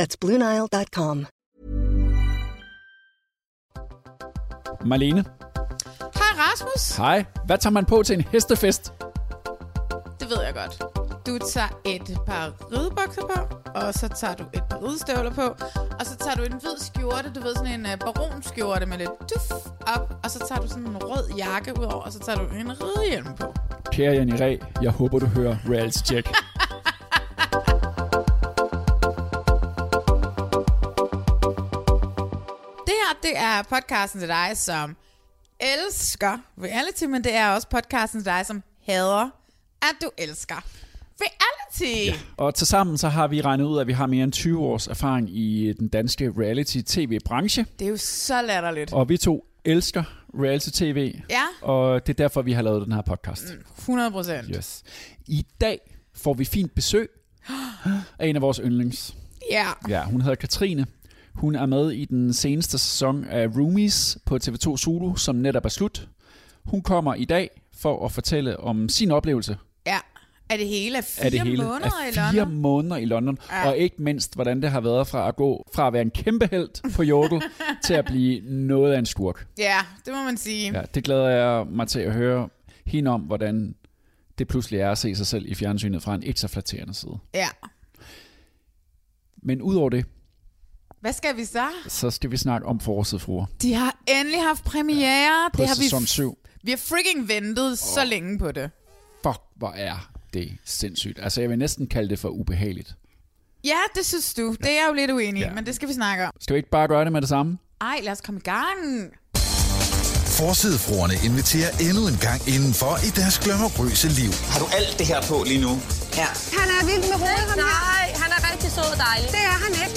That's BlueNile.com. Marlene, Hej Rasmus. hej. Hvad tager man på til en hestefest? Det ved jeg godt. Du tager et par ridebukser på, og så tager du et par ridestøvler på, og så tager du en hvid skjorte, du ved sådan en uh, baronskjorte med lidt duff op, og så tager du sådan en rød jakke ud over, og så tager du en ridehjelm på. Kære Janni Ræ, jeg håber, du hører Reality Check. her, det er podcasten til dig, som elsker reality, men det er også podcasten til dig, som hader, at du elsker reality. Og tilsammen så har vi regnet ud, at vi har mere end 20 års erfaring i den danske reality-tv-branche. Det er jo så latterligt. Og vi to elsker reality-tv. Ja. Og det er derfor, vi har lavet den her podcast. 100 procent. Yes. I dag får vi fint besøg af en af vores yndlings. Ja. Ja, hun hedder Katrine. Hun er med i den seneste sæson af Roomies på TV2 Zulu, som netop er slut. Hun kommer i dag for at fortælle om sin oplevelse Ja. Er det hele af fire af det hele. måneder af i fire London? måneder i London. Ja. Og ikke mindst, hvordan det har været fra at gå fra at være en kæmpe held på jordel, til at blive noget af en skurk. Ja, det må man sige. Ja, det glæder jeg mig til at høre hende om, hvordan det pludselig er at se sig selv i fjernsynet fra en ikke så flatterende side. ja. Men udover det, Hvad skal vi så? så skal vi snakke om Forårsidfruer De har endelig haft premiere. på det har vi, sæson 7. vi har freaking ventet så længe på det. Fuck, hvor er det sindssygt. Altså, jeg vil næsten kalde det for ubehageligt. Ja, det synes du. Det er jeg jo lidt uenig i, Ja. men det skal vi snakke om. Skal vi ikke bare gøre det med det samme? Ej, lad os komme i gang. Forsidefruerne inviterer endnu en gang indenfor i deres glamorøse liv. Har du alt det her på lige nu? Ja. Han er vild med hovedet, Nej, han er rigtig sød og dejlig. Det er han ikke.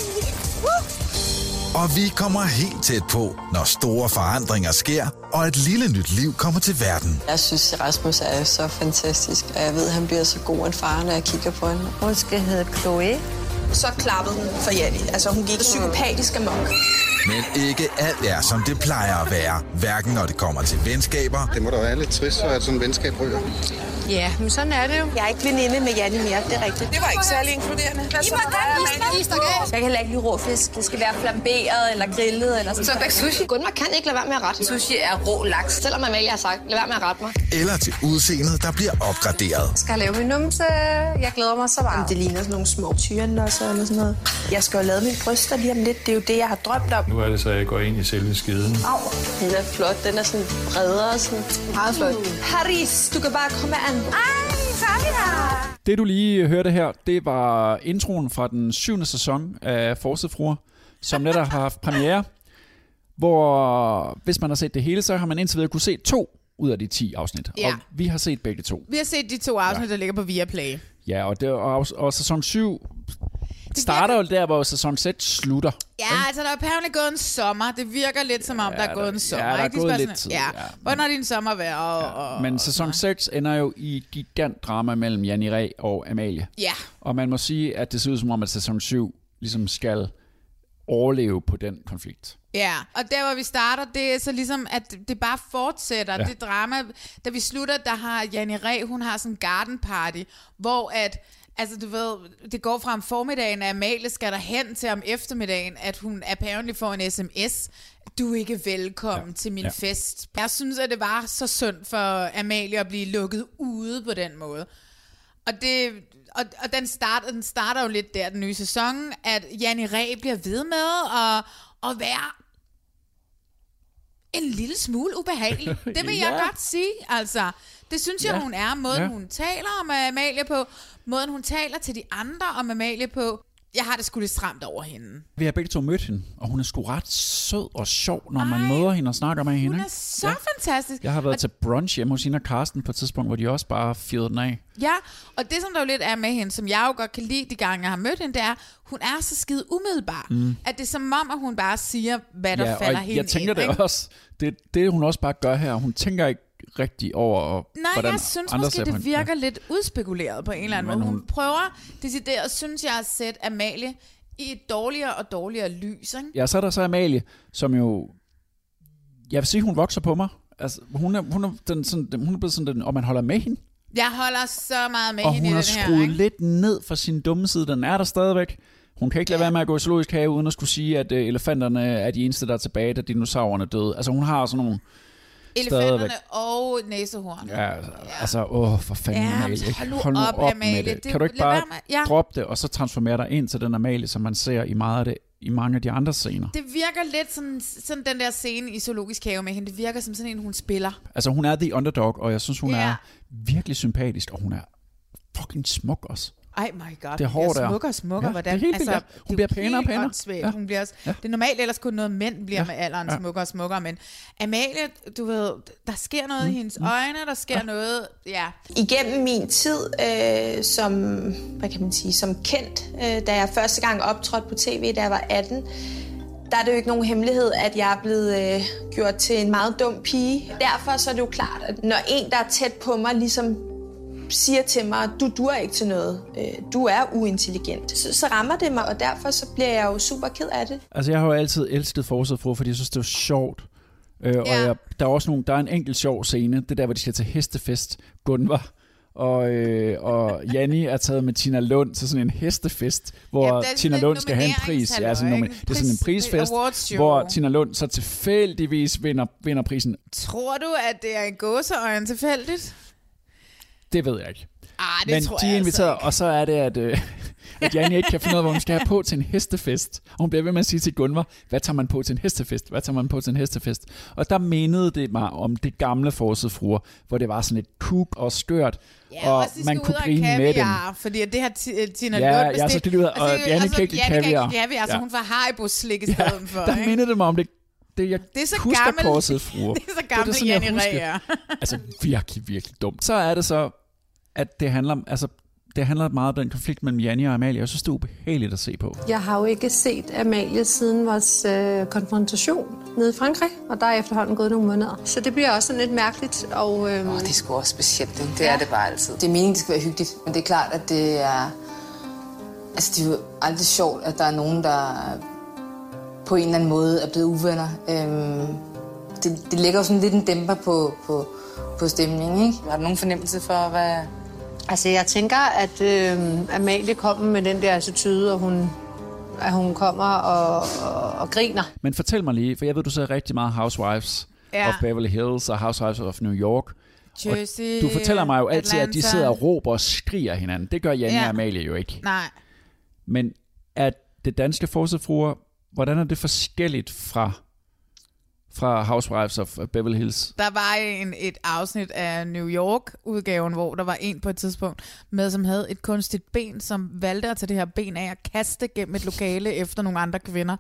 Og vi kommer helt tæt på, når store forandringer sker, og et lille nyt liv kommer til verden. Jeg synes, Rasmus er så fantastisk, og jeg ved, at han bliver så god en far, når jeg kigger på hende. Hun skal hedde Chloe. så klappede hun for Janni. Altså, hun gik psykopatisk amok. Men ikke alt er, som det plejer at være. Hverken når det kommer til venskaber, Det må da være lidt trist, at sådan en venskab ryger. Ja, men sådan er det jo. Jeg er ikke veninde med Janni mere, det er rigtigt. Det var ikke særlig inkluderende. Hvad så? Jeg kan heller ikke lide rå fisk. Det skal være flamberet eller grillet eller sådan Så bag sushi. Gunvar kan ikke lade være med at rette. Sushi er rå laks. Selvom Amalie har sagt, lad være med at rette mig. eller til udseendet, der bliver opgraderet. skal lave min numse. Jeg glæder mig så meget. Det ligner sådan nogle små tyrenlosser eller sådan noget. Jeg skal jo lave mine bryster lige om lidt. Det er jo det, jeg har drømt om. Nu er det så, jeg går ind i selve skeden. Den er flot, den er sådan bredere. Sådan. Meget flot. Paris, du kan bare komme an. Ej, så er vi. Det du lige hørte her, det var introen fra den syvende sæson af Forsidfruer, som netop har haft premiere, hvor hvis man har set det hele, så har man indtil videre kunne se to ud af de 10 afsnit. Ja. Og vi har set begge to. Vi har set de to afsnit, der ligger på Viaplay. Ja, og, det, og, og sæson 7 starter jo der, hvor sæson 6 slutter. Ja, altså der er apparently gået en sommer. Det virker lidt som om, Ja, der er gået en sommer. ja, der er ikke? Gået lidt tid, Ja. ja. Hvordan har din sommer været? Og, og, Men sæson sådan 6 ender jo i gigant drama mellem Janni Ræ og Amalie. Ja, Og man må sige, at det ser ud som om, at sæson 7 ligesom skal overleve på den konflikt. ja. Og der, hvor vi starter, det er så ligesom, at det bare fortsætter. Ja. Ja. Det drama, da vi slutter, der har Janne Ræ, hun har sådan en garden party, hvor at Altså, du ved, det går fra om formiddagen, at Amalie skal der hen til om eftermiddagen, at hun apparently får en sms. Du er ikke velkommen ja. til min ja. Fest. Jeg synes, at det var så synd for Amalie at blive lukket ude på den måde. Og det, og, og den, starter, den starter jo lidt der, den nye sæson, at Janni Ræ bliver ved med at, at være en lille smule ubehagelig. Det vil jeg Ja. godt sige, altså. Det synes jeg, Ja. hun er. Måden, Ja. hun taler om Amalie på, måden, hun taler til de andre om Amalie på. Jeg har det sgu lidt stramt over hende. Vi har begge to mødt hende, og hun er sgu ret sød og sjov, når man møder hende og snakker med hende. Hun er så fantastisk. Jeg har været Og- til brunch hjemme hos hende og Karsten på et tidspunkt, hvor de også bare fyrede den af. Ja, og det som der jo lidt er med hende, som jeg jo godt kan lide de gange, jeg har mødt hende, det er, hun er så skide umiddelbar. Mm. At det er som om, at hun bare siger, hvad der ja, falder og hende jeg tænker ind, det ikke? også. Det, det hun også bare gør her, hun tænker ikke rigtig over, Nej, hvordan jeg synes andre måske, det virker lidt udspekuleret på en eller anden Men måde. Hun, hun- prøver decideret, synes jeg, at sætte Amalie i et dårligere og dårligere lys. Ikke? Ja, så er der så Amalie, som jo... Jeg vil sige, hun vokser på mig. Altså, hun er, hun er, den, sådan, hun er blevet sådan den, og man holder med hende. Jeg holder så meget med og hende hun i har den her. skruet Ikke? lidt ned fra sin dumme side. Den er der stadigvæk. Hun kan ikke lade være med at gå i zoologisk have, uden at skulle sige, at øh, elefanterne er de eneste, der er tilbage, da dinosaurerne døde. Altså, hun har sådan nogle... Elefanterne stadigvæk. og næsehorn. Ja, altså, åh, for fanden, Ja, Amalie. men hold nu Hold nu op, op, Amalie. med det. Det- Kan du ikke bare med- ja. droppe det, og så transformere dig ind til den Amalie, som man ser i meget af det, i mange af de andre scener. Det virker lidt sådan, sådan den der scene i Zoologisk Have med hende. Det virker som sådan en, hun spiller. Altså, hun er the underdog, og jeg synes, hun Ja. er virkelig sympatisk, og hun er fucking smuk også. Ej my god, Det er hårdt bliver og smukkere. Ja, hvordan, det er helt vildt, ja. Hun det er bliver pænere og pænere. Ja. Hun bliver også, Ja. Det er normalt ellers kun noget, mænd bliver Ja. med alderen Ja. smukkere og smukkere, men Amalie, du ved, der sker noget Mm. i hendes øjne, der sker noget, ja. Igennem min tid øh, som, hvad kan man sige, som kendt, øh, da jeg første gang optrådte på tv, da jeg var 18, der er det jo ikke nogen hemmelighed, at jeg er blevet øh, gjort til en meget dum pige. Derfor så er det jo klart, at når en, der er tæt på mig, ligesom siger til mig, du duer ikke til noget, øh, du er uintelligent, så, så rammer det mig, og derfor så bliver jeg jo super ked af det. Altså, jeg har jo altid elsket Forsædet Fru, fordi jeg synes, det var sjovt. Øh, og Ja. jeg, der er også nogle, der er en enkelt sjov scene, det er der, hvor de skal til hestefest, Gunvar. Og, øh, og Janni er taget med Tina Lund til sådan en hestefest, hvor Ja, Tina Lund skal have en pris. Ja, sådan, nomin- det er sådan en Pris- prisfest, hvor Tina Lund så tilfældigvis vinder, vinder prisen. Tror du, at det er en gåseøjne tilfældigt? Det ved jeg ikke. Ah, det Men tror de er altså inviteret, ikke. og så er det, at, øh, at Janni ikke kan finde ud af, hvad hun skal have på til en hestefest. Og hun bliver ved med at sige til Gunvar, hvad tager man på til en hestefest? Hvad tager man på til en hestefest? Og der mindede det mig om det gamle forsøget fruer, hvor det var sådan lidt kuk og skørt, Ja, og man kunne grine med dem. kaviar, fordi det har Ti- øh, Tina Ja, Lund ja, så skal de ud og- og Janne kan ikke lide Janne kaviar. kaviar, så Ja. hun får Haribo-slik i Ja, stedet for. der ikke? mindede det mig om det, det jeg Det er så husker gammel- forsøget fruer. det er så gammel sådan, jeg Janni Ræ husker. er. altså virkelig, virkelig dumt. Så er det så, at det handler om, altså, det handler meget om den konflikt mellem Janni og Amalie. Jeg synes, det er ubehageligt at se på. Jeg har jo ikke set Amalie siden vores øh, konfrontation nede i Frankrig, og der er efterhånden gået nogle måneder. Så det bliver også sådan lidt mærkeligt. Og, øh, Oh, det er sgu også specielt, ikke? Det er det bare altid. Det er meningen, det skal være hyggeligt, men det er klart, at det er... Altså, det er jo aldrig sjovt, at der er nogen, der på en eller anden måde er blevet uvenner. Øhm, det, det lægger jo sådan lidt en dæmper på, på, på stemningen, ikke? Har du nogen fornemmelse for, hvad... Altså, jeg tænker, at øh, Amalie kommer med den der attitude, og hun, at hun kommer og, og, og griner. Men fortæl mig lige, for jeg ved, du ser rigtig meget Housewives Ja. of Beverly Hills og Housewives of New York. Jersey, og du fortæller mig jo altid, at de Atlanta. sidder og råber og skriger hinanden. Det gør Janne Ja. og Amalie jo ikke. Nej. Men er det danske forsætfruer, hvordan er det forskelligt fra, fra Housewives of Beverly Hills? Der var en, et afsnit af New York-udgaven, hvor der var en på et tidspunkt med, som havde et kunstigt ben, som valgte at tage det her ben af og kaste gennem et lokale efter nogle andre kvinder.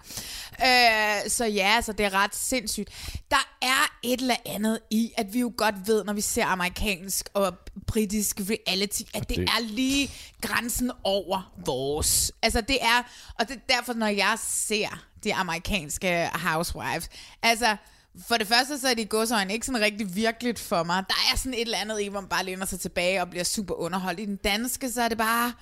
Øh, så ja, så det er ret sindssygt. Der er et eller andet i, at vi jo godt ved, når vi ser amerikansk og britisk reality, at det det- er lige grænsen over vores. Altså det er, og det er derfor, når jeg ser de amerikanske housewives, altså for det første, så er de godsøjne ikke sådan rigtig virkeligt for mig. Der er sådan et eller andet i, hvor man bare læner sig tilbage og bliver super underholdt. I den danske, så er det bare...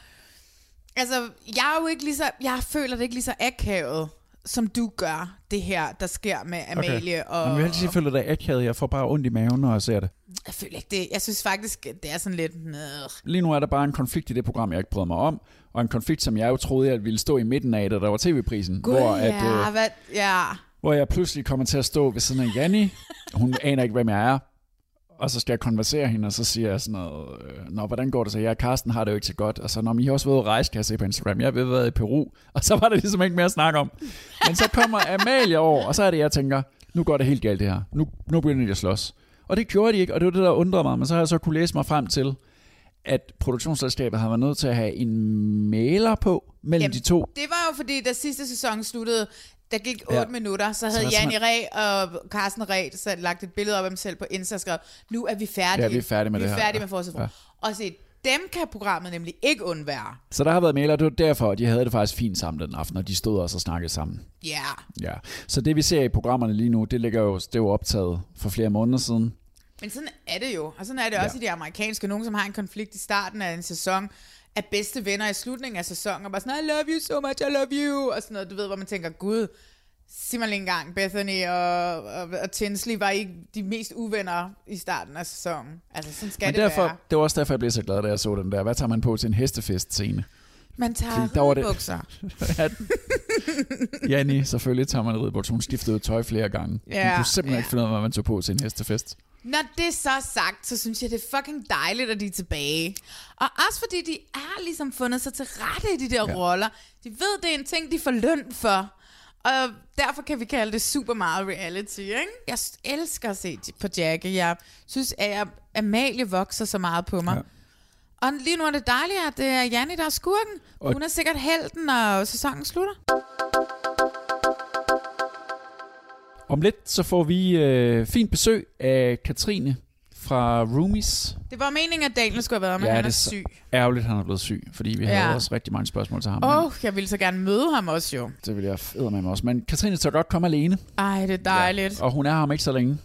Altså, jeg er jo ikke lige så... Jeg føler det ikke lige så akavet, som du gør, det her, der sker med Amalie og... Jamen, jeg vil altid føle dig akavet. Jeg får bare ondt i maven, når jeg ser det. Jeg føler ikke det. Jeg synes faktisk, det er sådan lidt... Lige nu er der bare en konflikt i det program, jeg ikke bryder mig om. Og en konflikt, som jeg jo troede, jeg ville stå i midten af, da der var tv-prisen. Gud, hvor, at, ja, øh, hvad, ja. hvor jeg pludselig kommer til at stå ved siden af Janni. Hun aner ikke, hvem jeg er. Og så skal jeg konversere hende, og så siger jeg sådan noget, øh, Nå, hvordan går det så? Ja, Karsten har det jo ikke så godt. Og så, Nå, men I har også været at rejse, kan jeg se på Instagram. Jeg har været i Peru. Og så var der ligesom ikke mere at snakke om. Men så kommer Amalie over, og så er det, jeg tænker, nu går det helt galt det her. Nu, nu begynder de at slås. Og det gjorde de ikke, og det var det, der undrede mig. Men så har jeg så kunne læse mig frem til, at produktionsselskabet har været nødt til at have en maler på mellem Jamen, de to. Det var jo fordi, da sidste sæson sluttede, der gik 8 Ja. minutter, så havde Janni simpelthen- Ræ og Carsten Ræ så lagt et billede op af dem selv på Insta og skrev, nu er vi færdige. Ja, vi er færdige med vi det er her. færdige Ja. med forsøg. Ja. Og se, dem kan programmet nemlig ikke undvære. Så der har været maler, det var derfor, at de havde det faktisk fint sammen den aften, og de stod også og snakkede sammen. Ja. Ja. Så det vi ser i programmerne lige nu, det ligger jo, det er jo optaget for flere måneder siden. Men sådan er det jo. Og sådan er det også Ja. i de amerikanske. Nogen, som har en konflikt i starten af en sæson, er bedste venner i slutningen af sæsonen, og bare sådan, I love you so much, I love you, og sådan noget, du ved, hvor man tænker, gud, sig mig lige engang, Bethany og, og, og Tinsley var ikke de mest uvenner i starten af sæsonen. Altså, sådan skal Men det derfor, være. det var også derfor, jeg blev så glad, da jeg så den der. Hvad tager man på til en hestefest-scene? Man tager der var det- ridebukser. At Janni, selvfølgelig tager man ridebukser. Hun skiftede tøj flere gange. Hun Ja, kunne simpelthen ja. ikke finde ud af, hvad man tog på til en hestefest. Når det er så sagt, så synes jeg, det er fucking dejligt, at de er tilbage. Og også fordi de er ligesom fundet sig til rette i de der Ja. roller. De ved, det er en ting, de får løn for. Og derfor kan vi kalde det super meget reality, ikke? Jeg elsker at se på Jackie. Jeg synes, at jeg, Amalie vokser så meget på mig. Ja. Og lige nu er det dejligt, at det er Janni, der er skurken. Og- Hun er sikkert helten, når sæsonen slutter. Om lidt så får vi øh, fint besøg af Katrine fra Roomies. Det var meningen, at Daniel skulle have været, men han det er så syg. ærgerligt, han er blevet syg, fordi vi ja. Ja. havde også rigtig mange spørgsmål til ham. Åh, oh, jeg ville så gerne møde ham også jo. Det vil jeg fede med mig også. Men Katrine tør godt komme alene. Ej, det er dejligt. Og hun er her om ikke så længe.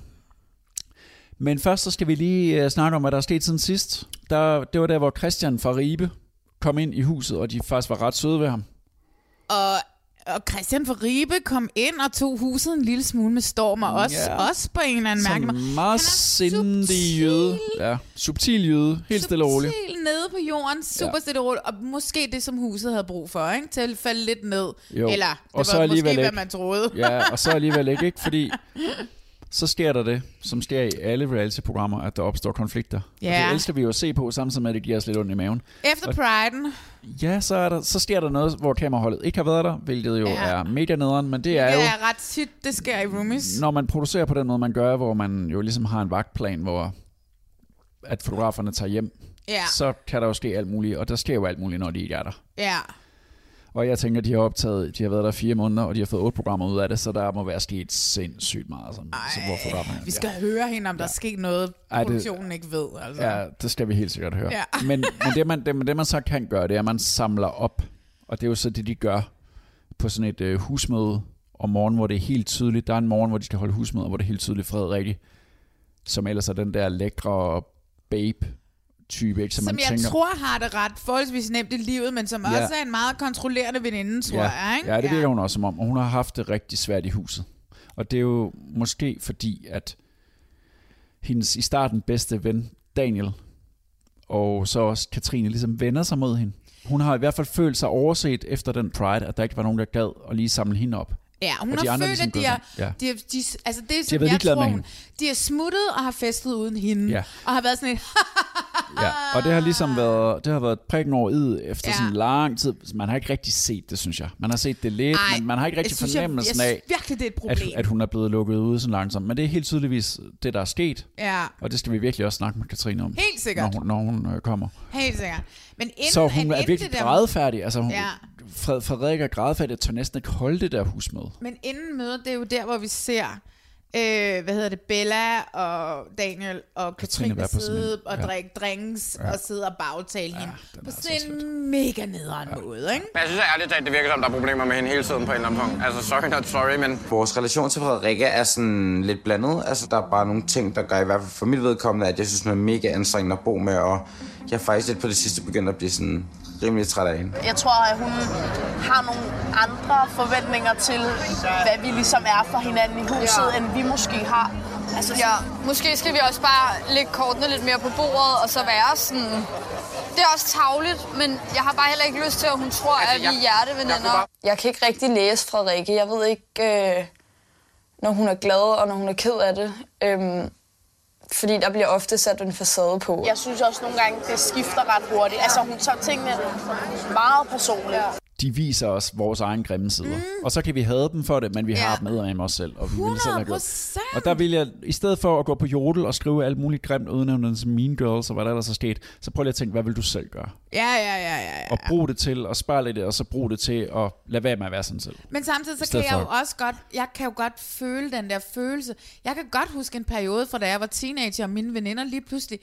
Men først så skal vi lige uh, snakke om, hvad der er sket siden sidst. Der, det var der, hvor Christian fra Ribe kom ind i huset, og de faktisk var ret søde ved ham. Og, og Christian for Ribe kom ind og tog huset en lille smule med storm, og også, Ja. også på en eller anden mærke. Sådan meget sindig jøde. Ja, subtil jøde. Helt stille og roligt. Helt nede på jorden, super Ja. stille og roligt, og måske det, som huset havde brug for, ikke? til at falde lidt ned. Jo. Eller det Og var så måske, alligevel hvad ikke. man troede. Ja, og så alligevel ikke, ikke? Fordi så sker der det, som sker i alle reality-programmer, at der opstår konflikter. Og Ja. det elsker vi jo at se på, samtidig med, at det giver os lidt ondt i maven. Efter Og- priden, Ja, så, er der, så sker der noget, hvor kameraholdet ikke har været der, hvilket jo ja. Ja. er mega nederen, men det er jo, er ret tit, det sker i roomies. når man producerer på den måde, man gør, hvor man jo ligesom har en vagtplan, hvor at fotograferne tager hjem, Ja, så kan der jo ske alt muligt, og der sker jo alt muligt, når de ikke er der. ja. Og jeg tænker, de har optaget, de har været der fire måneder, og de har fået otte programmer ud af det, så der må være sket sindssygt meget. Som, så hvor fotograferne, Vi skal høre hende, om der er sket noget, Ej, det- produktionen ikke ved. Altså. Ja, det skal vi helt sikkert høre. Ja. Men, men det, man, det, det, man så kan gøre, det er, at man samler op. Og det er jo så det, de gør på sådan et øh, husmøde om morgenen, hvor det er helt tydeligt. Der er en morgen, hvor de skal holde husmøde, hvor det er helt tydeligt Frederik, som ellers er den der lækre babe type, ikke? Så Som man jeg tænker, tror har det ret forholdsvis nemt i livet, men som Ja. også er en meget kontrollerende veninde, tror ja, jeg. Ikke? Ja, det virker hun også som om. Og hun har haft det rigtig svært i huset. Og det er jo måske fordi, at hendes i starten bedste ven, Daniel, og så også Katrine, ligesom vender sig mod hende. Hun har i hvert fald følt sig overset efter den Pride, at der ikke var nogen, der gad at lige samle hende op. Ja, hun har de følt, ligesom at de er, ja. de er, de, altså det, er, som været jeg tror, hun, de er smuttet og har festet uden hende, Ja. og har været sådan et, Ja, og det har ligesom været, det har været prikken over id efter Ja. sådan lang tid. Man har ikke rigtig set det, synes jeg. Man har set det lidt, Ej, men man har ikke rigtig jeg synes, jeg- fornemmelsen jeg af, synes virkelig, det er et at, problem. at hun er blevet lukket ude så langsomt. Men det er helt tydeligvis det, der er sket. ja, Og det skal vi virkelig også snakke med Katrine om. Helt sikkert. Når hun, når hun øh, kommer. helt sikkert. Men inden, så hun er virkelig grædefærdig. Altså, hun, Ja. Fred, Frederik er og tør næsten ikke holde det der husmøde. Men inden mødet, det er jo der, hvor vi ser, øh, hvad hedder det, Bella og Daniel og Katrine en- sidde og ja. drikke drinks Ja. og sidde og bagtale hende den på er så sådan en mega nederen måde, ikke? Men jeg synes ærligt talt, det virker som, der er problemer med hende hele tiden på en eller anden punkt. Altså, sorry not sorry, men... Vores relation til Frederikke er sådan lidt blandet. Altså, der er bare nogle ting, der gør i hvert fald for mit vedkommende, at jeg synes, hun er mega anstrengende at bo med, og jeg er faktisk lidt på det sidste begyndt at blive sådan rimelig træt af hende. Jeg tror, at hun har nogle andre forventninger til, hvad vi ligesom er for hinanden i huset, ja. end vi måske har. Altså, ja, måske skal vi også bare lægge kortene lidt mere på bordet, og så være sådan... Det er også tavligt, men jeg har bare heller ikke lyst til, at hun tror, altså, at vi er hjerteveninder. Jeg kan ikke rigtig læse Frederikke. Jeg ved ikke, øh, når hun er glad og når hun er ked af det. Øhm, fordi der bliver ofte sat en facade på. Jeg synes også nogle gange, det skifter ret hurtigt. Altså, hun tager tingene meget personligt. De viser os vores egen grimme sider. Mm. Og så kan vi have dem for det, men vi har dem med med os selv. Og vi vil selv have gjort. Og der vil jeg, i stedet for at gå på jodel og skrive alt muligt grimt, udnævne som Mean Girls og hvad der ellers er sket, så prøv lige at tænke, hvad vil du selv gøre? Ja, ja, ja, ja. ja. Og brug det til at spare lidt, og så brug det til at lade være med at være sådan selv. Men samtidig så kan jeg jo også godt, jeg kan jo godt føle den der følelse. Jeg kan godt huske en periode fra da jeg var teenager, og mine veninder lige pludselig,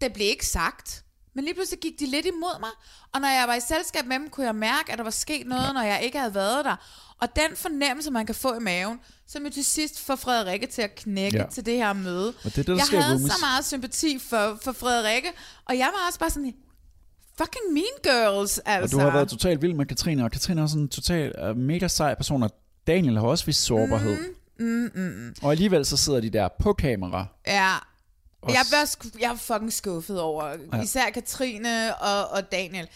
det blev ikke sagt. Men lige pludselig gik de lidt imod mig, og når jeg var i selskab med dem, kunne jeg mærke, at der var sket noget, ja. når jeg ikke havde været der. Og den fornemmelse, man kan få i maven, som jo til sidst får Frederikke til at knække ja. til det her møde. Og det er det, der jeg sker, havde Rumis. så meget sympati for, for Frederikke, og jeg var også bare sådan, fucking mean girls, altså. Og du har været totalt vild med Katrine, og Katrine er også en total uh, mega sej person, og Daniel har også vist sårbarhed. Mm, mm, mm. Og alligevel så sidder de der på kamera. Ja, Og jeg, var, jeg var fucking skuffet over Ja. især Katrine og, og Daniel.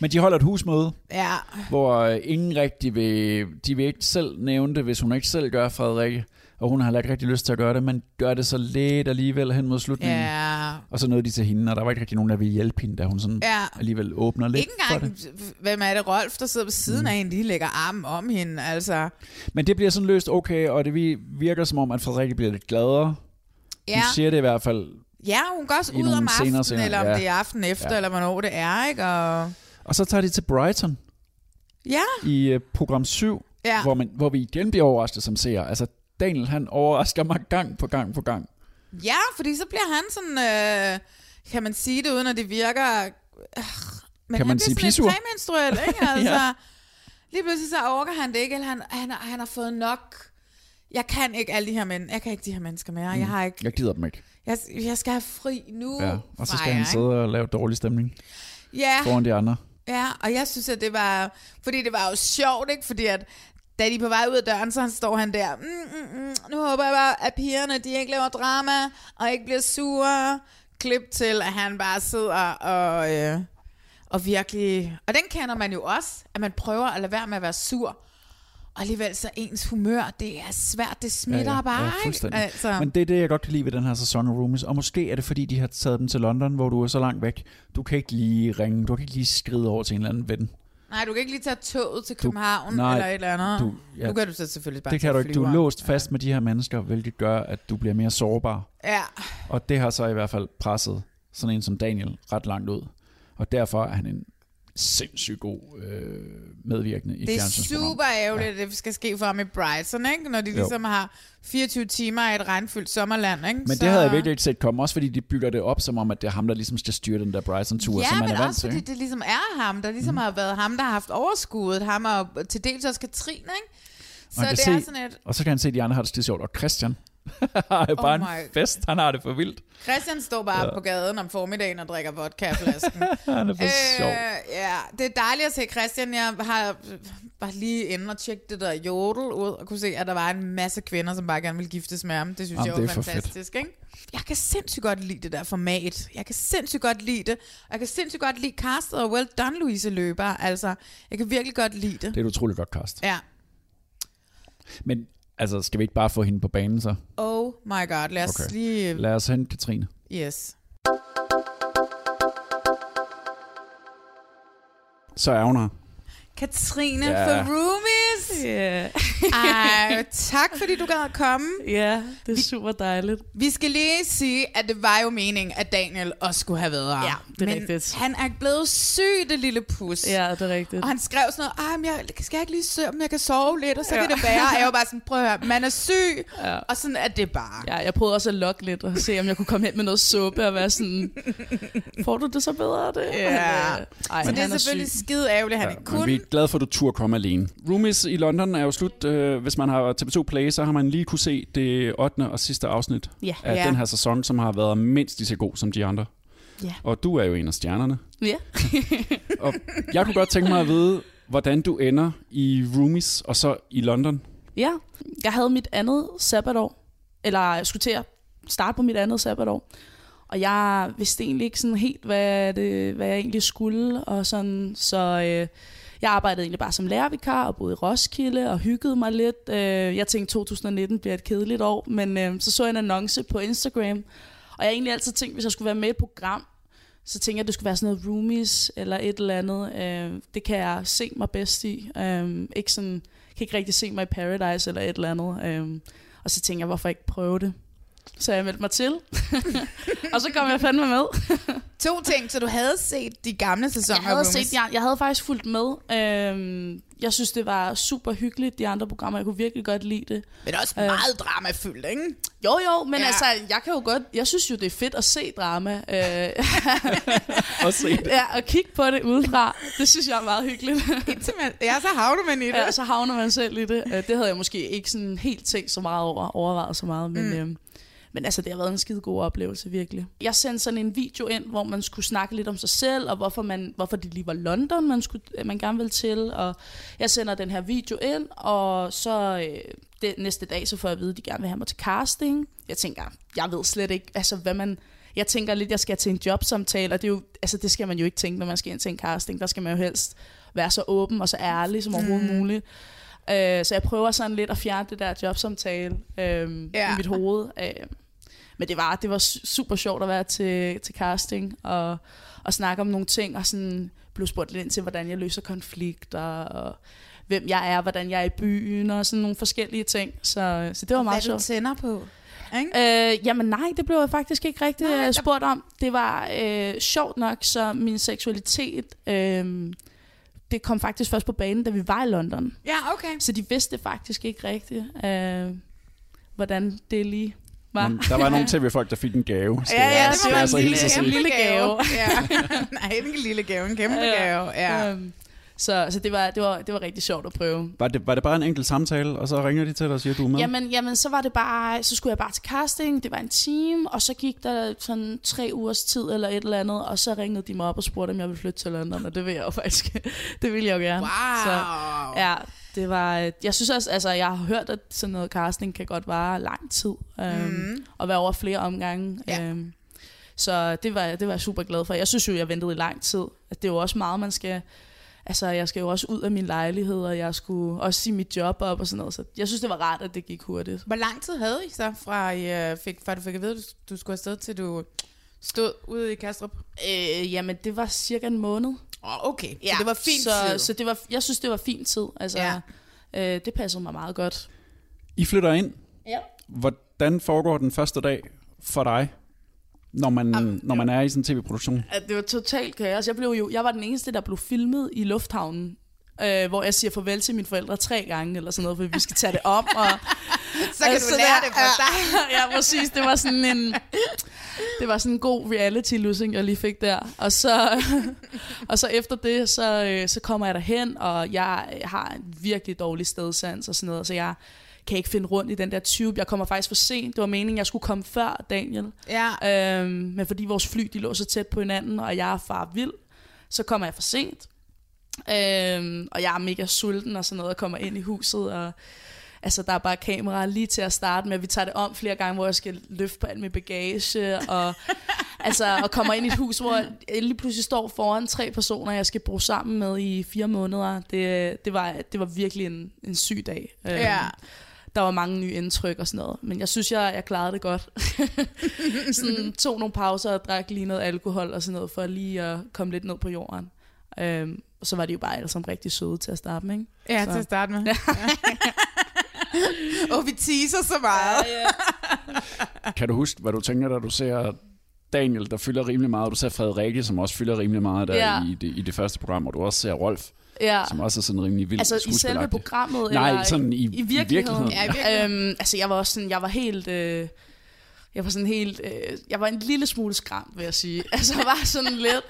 Men de holder et husmøde, Ja, hvor øh, ingen rigtig vil, de vil ikke selv nævne det, hvis hun ikke selv gør Frederikke. Og hun har heller ikke rigtig lyst til at gøre det, men gør det så lidt alligevel hen mod slutningen. Ja. Og så nåede de til hende, og der var ikke rigtig nogen, der ville hjælpe hende, da hun sådan Ja. alligevel åbner lidt ikke for engang, det. hvem er det, Rolf, der sidder ved siden Mm. af hende, lige lægger armen om hende, altså. Men det bliver sådan løst okay, og det vi- virker som om, at Frederikke bliver lidt gladere. Ja. Hun siger det i hvert fald. Ja, hun går også ud om aftenen, senere eller om ja. det er aften efter, Ja. eller hvornår det er, ikke? Og... Og så tager de til Brighton Ja, i uh, program 7, Ja. hvor, man, hvor vi igen bliver overrasket som seer. Altså, Daniel han overrasker mig gang på gang på gang. ja, fordi så bliver han sådan, øh, kan man sige det, uden at det virker... Øh, men Kan man han sige lidt præmenstruel, ikke? Altså, Ja. Lige pludselig så overgår han det ikke, eller han, han, han har fået nok... Jeg kan ikke alle de her men, jeg kan ikke de her mennesker mere. Jeg har ikke... Jeg gider dem ikke. Jeg, jeg skal have fri nu. Ja. Og så skal jer, han ikke? sidde og lave dårlig stemning Ja. foran de andre. Ja, og jeg synes, at det var... Fordi det var jo sjovt, ikke? Fordi at da de er på vej ud af døren, så står han der. Mm, mm, mm, nu håber jeg bare, at pigerne de ikke laver drama, og ikke bliver sure. Klip til, at han bare sidder og, øh, og virkelig... Og den kender man jo også, at man prøver at lade være med at være sur. Og alligevel så ens humør, det er svært, det smitter ja, ja. bare, ja. Altså, Men det er det, jeg godt kan lide ved den her sæson af Roomies. Og måske er det, fordi de har taget dem til London, hvor du er så langt væk. Du kan ikke lige ringe, du kan ikke lige skride over til en eller anden ven. nej, du kan ikke lige tage toget til København nej, eller et eller andet. du- Du, ja. nu kan du så selvfølgelig bare Det kan du ikke. Du er låst fast med de her mennesker, hvilket gør, at du bliver mere sårbar. Ja, Og det har så i hvert fald presset sådan en som Daniel ret langt ud. Og derfor er han en sindssygt god øh, medvirkende i et Det er super ærgerligt, at det skal ske for ham i Brighton, ikke? Når de Jo. ligesom har 24 timer i et regnfyldt sommerland, ikke? Men det havde jeg virkelig ikke set komme, også fordi de bygger det op som om, at det er ham, der ligesom skal styre den der Brighton-tur, Ja, som man men er vant også til. fordi ikke? det ligesom er ham, der ligesom mm. har været ham, der har haft overskuddet. Ham og til dels også Katrine, ikke? Og Så han det kan er se, sådan et... Og så kan han se, at de andre har det skide sjovt. Og Christian Oh bare my- en fest. Han har det for vildt. Christian står bare Ja. på gaden om formiddagen og drikker vodkaflasken. Han er for sjov. Ja, det er dejligt at se Christian. Jeg har bare lige inde og tjekket det der jodel ud, og kunne se, at der var en masse kvinder, som bare gerne ville giftes med ham. Det synes Jamen, jeg det var er fantastisk, ikke? Jeg kan sindssygt godt lide det der format. Jeg kan sindssygt godt lide det. Jeg kan sindssygt godt lide castet, og well done, Louise Løber. Altså, jeg kan virkelig godt lide det. Det er et utroligt godt cast. Ja. Men altså, skal vi ikke bare få hende på banen så? Oh my god, lad os Okay. lige... Lad os hente Katrine. Yes. Så er hun her. Katrine Ja. for Roomies. Ja. Ej, tak fordi du gad at komme. Ja, det er super dejligt. Vi skal lige sige, at det var jo meningen, at Daniel også skulle have været her. Ja, det er Men rigtigt. han er blevet syg, det lille pus. Ja, det er rigtigt. Og han skrev sådan noget, Ej, men jeg skal jeg ikke lige se, om jeg kan sove lidt, og så Ja. kan det være. Og jeg var bare sådan, prøv at høre, man er syg, Ja. og sådan er det bare. Ja, jeg prøvede også at lokke lidt og se, om jeg kunne komme hen med noget suppe og være sådan, får du det så bedre af det? Ja. Men, ej, så det han er selvfølgelig syg. skide ærgerligt, han Ja, ikke kunne. vi er glade for, at du turde komme alene. Roomies i London er jo slut. Øh, hvis man har TV2 Play, så har man lige kunne se det 8. og sidste afsnit Ja. af Ja. den her sæson, som har været mindst lige så god som de andre. Ja. Og du er jo en af stjernerne. Ja. Og jeg kunne godt tænke mig at vide, hvordan du ender i Roomies og så i London. Ja, jeg havde mit andet sabbatår, eller jeg skulle til at starte på mit andet sabbatår. Og jeg vidste egentlig ikke sådan helt, hvad, det, hvad jeg egentlig skulle. Og sådan, så øh, jeg arbejdede egentlig bare som lærervikar og boede i Roskilde og hyggede mig lidt. Øh, jeg tænkte, 2019 bliver et kedeligt år, men øh, så så jeg en annonce på Instagram Og jeg har egentlig altid tænkt, hvis jeg skulle være med i et program, så tænker jeg, at det skulle være sådan noget roomies eller et eller andet. Øh, det kan jeg se mig bedst i. Øh, ikke sådan, kan ikke rigtig se mig i Paradise eller et eller andet. Øh, og så tænker jeg, hvorfor ikke prøve det? Så jeg meldte mig til. og så kom jeg fandme med. To ting, så du havde set de gamle sæsoner Jeg havde, set, jeg, jeg havde faktisk fulgt med. Øhm, jeg synes, det var super hyggeligt, de andre programmer. Jeg kunne virkelig godt lide det. Men også Øh, meget dramafyldt, ikke? Jo, jo, men Ja. altså, jeg kan jo godt... Jeg synes jo, det er fedt at se drama. Øh, Og se det. ja, og kigge på det udefra. Det synes jeg er meget hyggeligt. Ja, så havner man i det. Ja, så havner man selv i det. Øh, Det havde jeg måske ikke sådan helt tænkt så meget over, overvejet så meget, men... Mm. Mm. Men altså, det har været en skide god oplevelse, virkelig. Jeg sendte sådan en video ind, hvor man skulle snakke lidt om sig selv, og hvorfor, man, hvorfor det lige var London, man, skulle, man gerne ville til. Og jeg sender den her video ind, og så øh, det, næste dag, så får jeg at vide, at de gerne vil have mig til casting. Jeg tænker, jeg ved slet ikke, altså hvad man... Jeg tænker lidt, jeg skal til en jobsamtale, og det, er jo, altså, det skal man jo ikke tænke, når man skal ind til en casting. Der skal man jo helst være så åben og så ærlig som overhovedet Mm. muligt. Øh, så jeg prøver sådan lidt at fjerne det der jobsamtale øh, Ja. i mit hoved. Øh, men det var, det var su- super sjovt at være til, til casting og, og snakke om nogle ting, og sådan blev spurgt lidt ind til, hvordan jeg løser konflikter, og hvem jeg er, hvordan jeg er i byen, og sådan nogle forskellige ting. Så, så det var meget Hvad du sjovt. tænder på? Ikke? Øh, jamen nej, det blev jeg faktisk ikke rigtig Nej, nej, der- spurgt om. Det var øh, sjovt nok, så min seksualitet, øh, det kom faktisk først på banen, da vi var i London. Ja, okay. Så de vidste faktisk ikke rigtigt, øh, hvordan det lige var. Men der var nogle tv-folk, der fik en gave. Ja, ja, det var en så lille, en gave. Ja. Nej, ikke en lille gave, en kæmpe gave. Ja. Øhm, så så det, var, det, var, det var rigtig sjovt at prøve. Var det, var det bare en enkelt samtale, og så ringer de til dig og siger, du er med? Jamen, jamen, så var det bare, så skulle jeg bare til casting, det var en team, og så gik der sådan tre ugers tid eller et eller andet, og så ringede de mig op og spurgte, om jeg ville flytte til London, og det vil jeg jo faktisk, det vil jeg jo gerne. Wow. Så, ja, det var, jeg synes også, altså jeg har hørt, at sådan noget casting kan godt vare lang tid, øhm, Mhm. og være over flere omgange. Ja. Øhm, så det var, det var jeg super glad for. Jeg synes jo, jeg ventede i lang tid. At det er jo også meget, man skal... Altså, jeg skal jo også ud af min lejlighed, og jeg skulle også sige mit job op og sådan noget. Så jeg synes, det var rart, at det gik hurtigt. Hvor lang tid havde I så, fra, I, øh, fik, fra du fik at vide, at du, du skulle afsted, til du stod ude i Kastrup? Øh, jamen, det var cirka en måned. Oh, okay, så det var fint så, tid. Så det var, jeg synes, det var fint tid. Altså, Ja. øh, det passede mig meget godt. I flytter ind. Ja. Hvordan foregår den første dag for dig, når man, når man er i sådan en tv-produktion? At det var totalt kaos. Jeg, blev jo, jeg var den eneste, der blev filmet i lufthavnen. Øh, hvor jeg siger farvel til mine forældre tre gange, eller sådan noget, for vi skal tage det om. Og, Så kan du lære det fra ja, ja, præcis. Det var sådan en... Det var sådan en god reality-losing, jeg lige fik der. Og så, og så efter det, så, øh, så kommer jeg derhen, og jeg har en virkelig dårlig stedsans og sådan noget, så jeg kan ikke finde rundt i den der tube. Jeg kommer faktisk for sent. Det var meningen, jeg skulle komme før Daniel. Ja. Øhm, men fordi vores fly, de lå så tæt på hinanden, og jeg er far vild, så kommer jeg for sent. Øhm, og jeg er mega sulten og sådan noget, og kommer ind i huset, og altså, der er bare kameraer lige til at starte med. Vi tager det om flere gange, hvor jeg skal løfte på alt min bagage, og, altså, og kommer ind i et hus, hvor jeg lige pludselig står foran tre personer, jeg skal bruge sammen med i fire måneder. Det, det, var, det var virkelig en, en syg dag. Øhm, Ja. Der var mange nye indtryk og sådan noget, men jeg synes, jeg, jeg klarede det godt. sådan, tog nogle pauser og drak lige noget alkohol og sådan noget, for lige at komme lidt ned på jorden. Øhm, og så var de jo bare alle sammen rigtig søde til at starte med, ikke? Ja, så. til at starte med. Åh, oh, vi teaser så meget. Kan du huske, hvad du tænker, da du ser Daniel, der fylder rimelig meget, og du ser Frederikke, som også fylder rimelig meget der Ja. i, det, i det første program, og du også ser Rolf, Ja. som også er sådan rimelig vild Altså i selve programmet? Nej, eller sådan i, i virkeligheden. Ja, i virkeligheden. Øhm, altså jeg var også sådan, jeg var helt... Øh, jeg var sådan helt... Øh, jeg var en lille smule skræmt, vil jeg sige. Altså jeg var sådan lidt...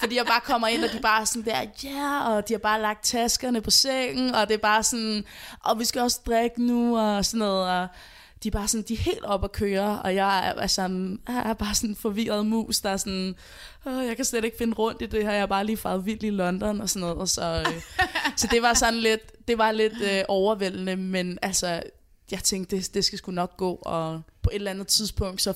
Fordi jeg bare kommer ind, og de bare sådan der, ja, yeah, og de har bare lagt taskerne på sengen, og det er bare sådan, og vi skal også drikke nu, og sådan noget, og de er bare sådan, de er helt op at køre, og jeg er, altså, jeg er bare sådan en forvirret mus, der er sådan, Åh, jeg kan slet ikke finde rundt i det her, jeg er bare lige faret vildt i London og sådan noget, og så, øh, så det var sådan lidt, det var lidt øh, overvældende, men altså, jeg tænkte, det, det skal sgu nok gå, og på et eller andet tidspunkt, så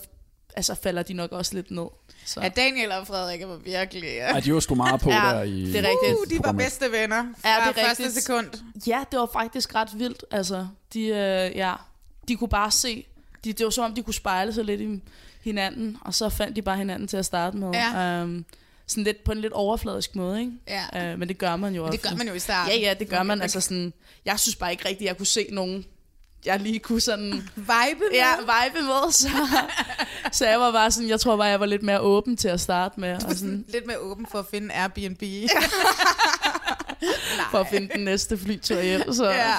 altså, falder de nok også lidt ned. Så. Ja, Daniel og Frederik var virkelig... Ja. Ja, de var sgu meget på Ja, der i det er rigtigt. Uh, de var bedste venner fra Ja, det er første rigtigt. sekund. Ja, det var faktisk ret vildt. Altså, de, øh, ja, de kunne bare se, de, det var som om, de kunne spejle sig lidt i hinanden, og så fandt de bare hinanden til at starte med. Ja. Um, sådan lidt på en lidt overfladisk måde, ikke? Ja. Uh, men det gør man jo Men det gør man jo i starten. Ja, ja, det gør man. Altså sådan, jeg synes bare ikke rigtigt, at jeg kunne se nogen, jeg lige kunne sådan... Vibe med? Ja, vibe med. Så, så jeg var bare sådan, jeg tror bare, jeg var lidt mere åben til at starte med. Og sådan lidt mere åben for at finde Airbnb. for at finde den næste flytur hjem. Så. ja.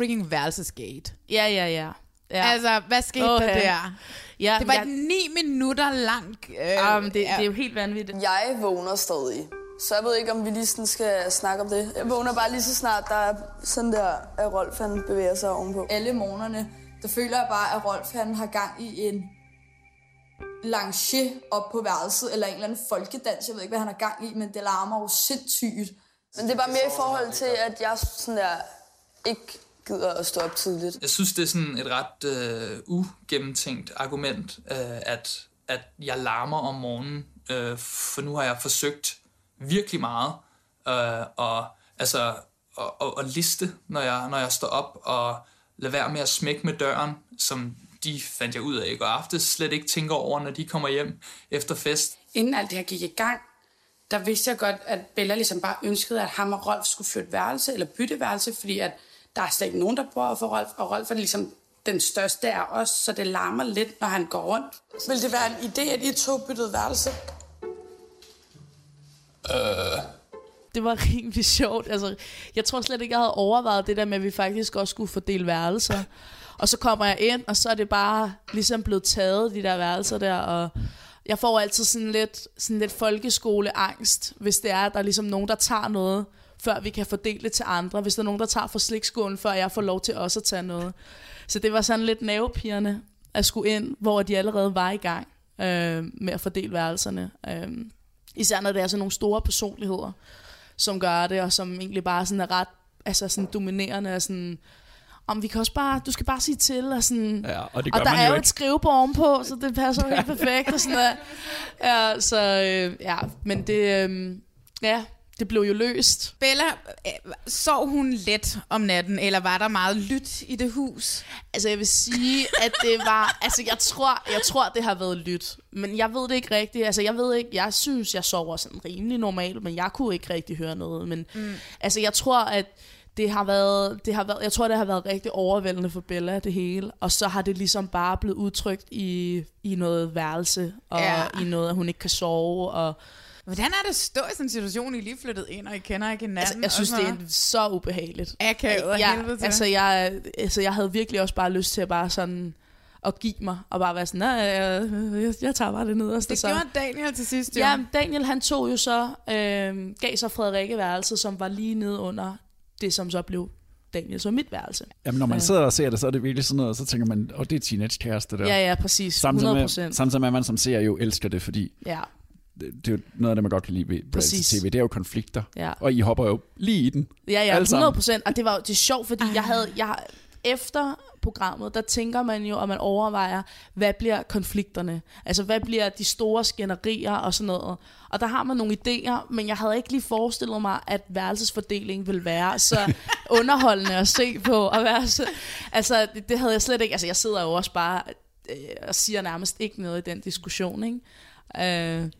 Freaking værelsesgate. Ja, ja, ja. ja. Altså, hvad skete Åh, der ja. der? Ja, det var jeg- et ni minutter langt... Øh, Um, det, det er jo helt vanvittigt. Jeg vågner stadig. Så jeg ved ikke, om vi lige sådan skal snakke om det. Jeg vågner bare lige så snart, der er sådan der, at Rolf han bevæger sig ovenpå. Alle morgenerne, der føler jeg bare, at Rolf han har gang i en lanché op på værelset, eller en eller anden folkedans. Jeg ved ikke, hvad han har gang i, men det larmer jo sindssygt. Men det er bare mere i forhold til, at jeg sådan der ikke gider at stå op tidligt. Jeg synes, det er sådan et ret øh, ugennemtænkt argument, øh, at, at jeg larmer om morgenen, øh, for nu har jeg forsøgt virkelig meget øh, og, altså, og, og, og liste, når jeg, når jeg står op, og lade være med at smække med døren, som de fandt jeg ud af i går aftes, slet ikke tænker over, når de kommer hjem efter fest. Inden alt det her gik i gang, der vidste jeg godt, at Bella ligesom bare ønskede, at ham og Rolf skulle flytte værelse eller bytte værelse, fordi at der er slet ikke nogen, der bor for Rolf, og Rolf er ligesom den største af os, så det larmer lidt, når han går rundt. Vil det være en idé, at I to byttede værelse? Øh, Det var rimelig sjovt. Altså, jeg tror slet ikke, jeg havde overvejet det der med, at vi faktisk også skulle fordele værelser. Og så kommer jeg ind, og så er det bare ligesom blevet taget, de der værelser der, og jeg får altid sådan lidt, sådan lidt folkeskoleangst, hvis det er, at der er ligesom nogen, der tager noget, før vi kan fordele det til andre. Hvis der er nogen, der tager fra slikskålen, før jeg får lov til også at tage noget. Så det var sådan lidt nervepirrende at skulle ind, hvor de allerede var i gang øh, med at fordele værelserne. Øh, især når det er sådan nogle store personligheder, som gør det, og som egentlig bare sådan er ret altså sådan dominerende, og sådan, om vi kan også bare, du skal bare sige til, og sådan, Ja, og det gør og der man er jo ikke. et skrivebord ovenpå, så det passer jo helt perfekt, og sådan der. Ja, så øh, ja, men det, øh, ja, det blev jo løst. Bella, øh, sov hun let om natten, eller var der meget lyt i det hus? Altså, jeg vil sige, at det var... Altså, jeg tror, jeg tror, det har været lyt. Men jeg ved det ikke rigtigt. Altså, jeg ved ikke... Jeg synes, jeg sover sådan rimelig normalt, men jeg kunne ikke rigtig høre noget. Men mm. altså, jeg tror, at det har været, det har været, jeg tror, det har været rigtig overvældende for Bella, det hele. Og så har det ligesom bare blevet udtrykt i, i noget værelse, og Ja. ja. i noget, at hun ikke kan sove, og Hvordan er det at stå i sådan en situation, I lige flyttet ind, og I kender ikke hinanden? Altså, jeg synes, og det er så ubehageligt. Akavet ja, helvede til. altså jeg, altså, jeg havde virkelig også bare lyst til at bare sådan at give mig, og bare være sådan, nej, jeg, jeg, jeg tager bare det nederste. Det så. gjorde Daniel til sidst, jo. Ja, Daniel han tog jo så, øh, gav så Frederikke værelset, som var lige nede under det, som så blev Daniel så mit værelse. Jamen, når man Øh, sidder og ser det, så er det virkelig sådan noget, og så tænker man, åh, det er teenage-kæreste der. Ja, ja, præcis. Samtidig 100%. med, samtidig med, at man som ser jo elsker det, fordi Ja. Det, er jo noget af det, man godt kan lide ved Præcis. reality-tv. Det er jo konflikter, Ja. og I hopper jo lige i den. Ja, ja, Alle 100 sammen. procent. Og det var jo det er sjovt, fordi jeg havde, jeg, efter programmet, der tænker man jo, og man overvejer, hvad bliver konflikterne? Altså, hvad bliver de store skænderier og sådan noget? Og der har man nogle idéer, men jeg havde ikke lige forestillet mig, at værelsesfordelingen ville være så underholdende at se på. Og være så, altså, det, det havde jeg slet ikke. Altså, jeg sidder jo også bare øh, og siger nærmest ikke noget i den diskussion, ikke? Øh,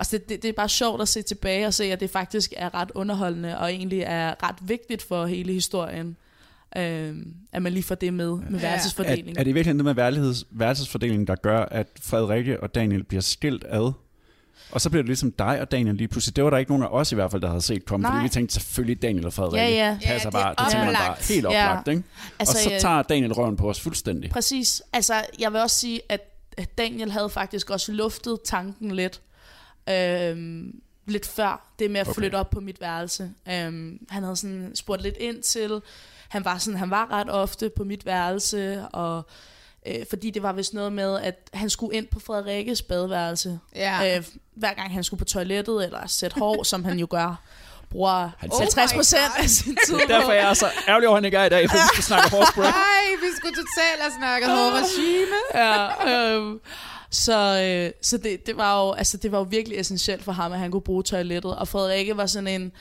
Altså det, det, det er bare sjovt at se tilbage og se, at det faktisk er ret underholdende, og egentlig er ret vigtigt for hele historien, øh, at man lige får det med, med værelsesfordeling. Er, er det virkelig noget med værligheds, værelsesfordelingen, der gør, at Frederikke og Daniel bliver skilt ad? Og så bliver det ligesom dig og Daniel lige pludselig. Det var der ikke nogen af os i hvert fald, der havde set komme, Nej. fordi vi tænkte selvfølgelig Daniel og Frederikke Ja, ja. passer Ja, det er bare. Det tænker man bare oplagt. helt Ja. oplagt, ikke? Altså, og så øh, tager Daniel røven på os fuldstændig. Præcis. Altså, jeg vil også sige, at at Daniel havde faktisk også luftet tanken lidt, øhm, lidt før det med at Okay. flytte op på mit værelse. Øhm, han havde sådan spurgt lidt ind til, han var, sådan, han var ret ofte på mit værelse, og øh, fordi det var vist noget med, at han skulle ind på Frederikkes badeværelse, Ja. øh, hver gang han skulle på toilettet, eller sætte hår, som han jo gør, bruger Han- 50 procent af sin tid er derfor, jeg er så ærgerlig over, at han ikke er i dag, for vi skal snakke hårspray. Ej, vi skulle totalt have snakket hårregime. ja, øhm, så øh, så det, det, var jo, altså, det var jo virkelig essentielt for ham, at han kunne bruge toilettet. Og Frederikke var sådan en...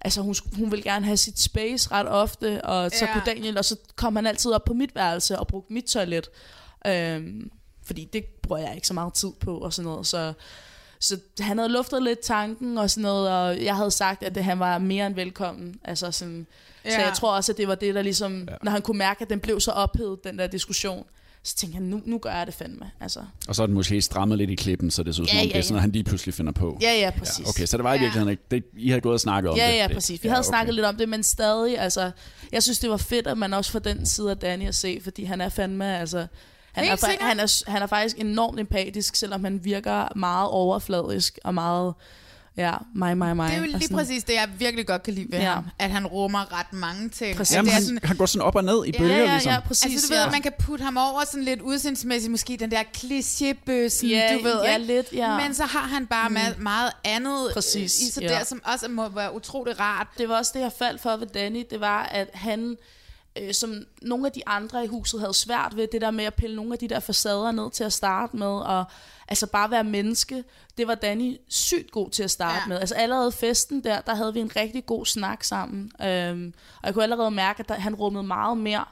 Altså, hun, hun ville gerne have sit space ret ofte, og så Ja. kunne Daniel, og så kom han altid op på mit værelse og brugte mit toilet. Øhm, fordi det bruger jeg ikke så meget tid på og sådan noget. Så, så han havde luftet lidt tanken og sådan noget, og jeg havde sagt, at det, han var mere end velkommen. Altså sådan, ja. Så jeg tror også, at det var det, der ligesom, ja. når han kunne mærke, at den blev så ophedet, den der diskussion, så tænkte han, nu, nu gør jeg det fandme. Altså. Og så er den måske strammet lidt i klippen, så det så ud som Ja, om, ja, det er sådan ja. han lige pludselig finder på. Ja, ja, præcis. okay, så det var i Ja. virkeligheden ikke... Det, I havde gået og snakket om ja, det. Ja, det. præcis. Vi havde snakket lidt om det, men stadig, altså, jeg synes, det var fedt, at man også får den side af Danny at se, fordi han er fandme, altså, han Helt er, sikkert. han, er, han er faktisk enormt empatisk, selvom han virker meget overfladisk og meget, ja, mig, mig, mig. Det er jo lige sådan. præcis det, jeg virkelig godt kan lide ved Ja. ja. ham. At han rummer ret mange ting. Præcis. Jamen, det er han, sådan, han går sådan op og ned i Ja, bølger, ja, ja, ligesom. præcis, altså, du ved, ja. at man kan putte ham over sådan lidt udsendsmæssigt, måske den der klichébøssen, Ja, du ved, ja, ikke? lidt, ja. Men så har han bare Mm. meget, meget andet Præcis, i sig ja. der, som også må være utroligt rart. Det var også det, jeg faldt for ved Danny, det var, at han, øh, som nogle af de andre i huset havde svært ved, det der med at pille nogle af de der facader ned til at starte med, og altså bare være menneske, det var Danny sygt god til at starte Ja. med. Altså allerede festen der, der havde vi en rigtig god snak sammen, øhm, og jeg kunne allerede mærke, at der, han rummede meget mere,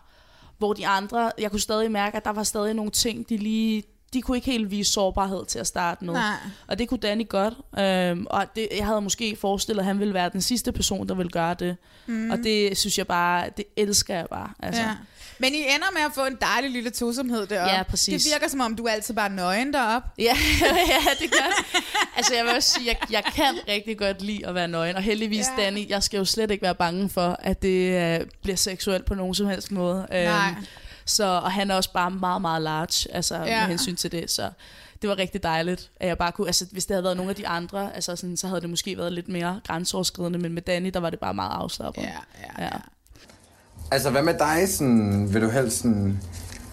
hvor de andre, jeg kunne stadig mærke, at der var stadig nogle ting, de lige de kunne ikke helt vise sårbarhed til at starte med. Nej. Og det kunne Danny godt. Øhm, og det, jeg havde måske forestillet, at han ville være den sidste person, der ville gøre det. Mm. Og det synes jeg bare, det elsker jeg bare. Altså. Ja. Men I ender med at få en dejlig lille tosomhed deroppe. Ja, præcis. Det virker som om, du er altid bare nøgen deroppe. Ja, ja, det gør. Altså jeg vil også sige, jeg, jeg kan rigtig godt lide at være nøgen. Og heldigvis, Ja. ja. Danny, jeg skal jo slet ikke være bange for, at det øh, bliver seksuelt på nogen som helst måde. Nej. Øhm, så, og han er også bare meget, meget large, altså ja. Ja. med hensyn til det. Så det var rigtig dejligt, at jeg bare kunne, altså hvis det havde været nogle af de andre, altså sådan, så havde det måske været lidt mere grænseoverskridende, men med Danny, der var det bare meget afslappet. Ja, ja, ja. Altså, hvad med dig? Sådan, vil du helst sådan,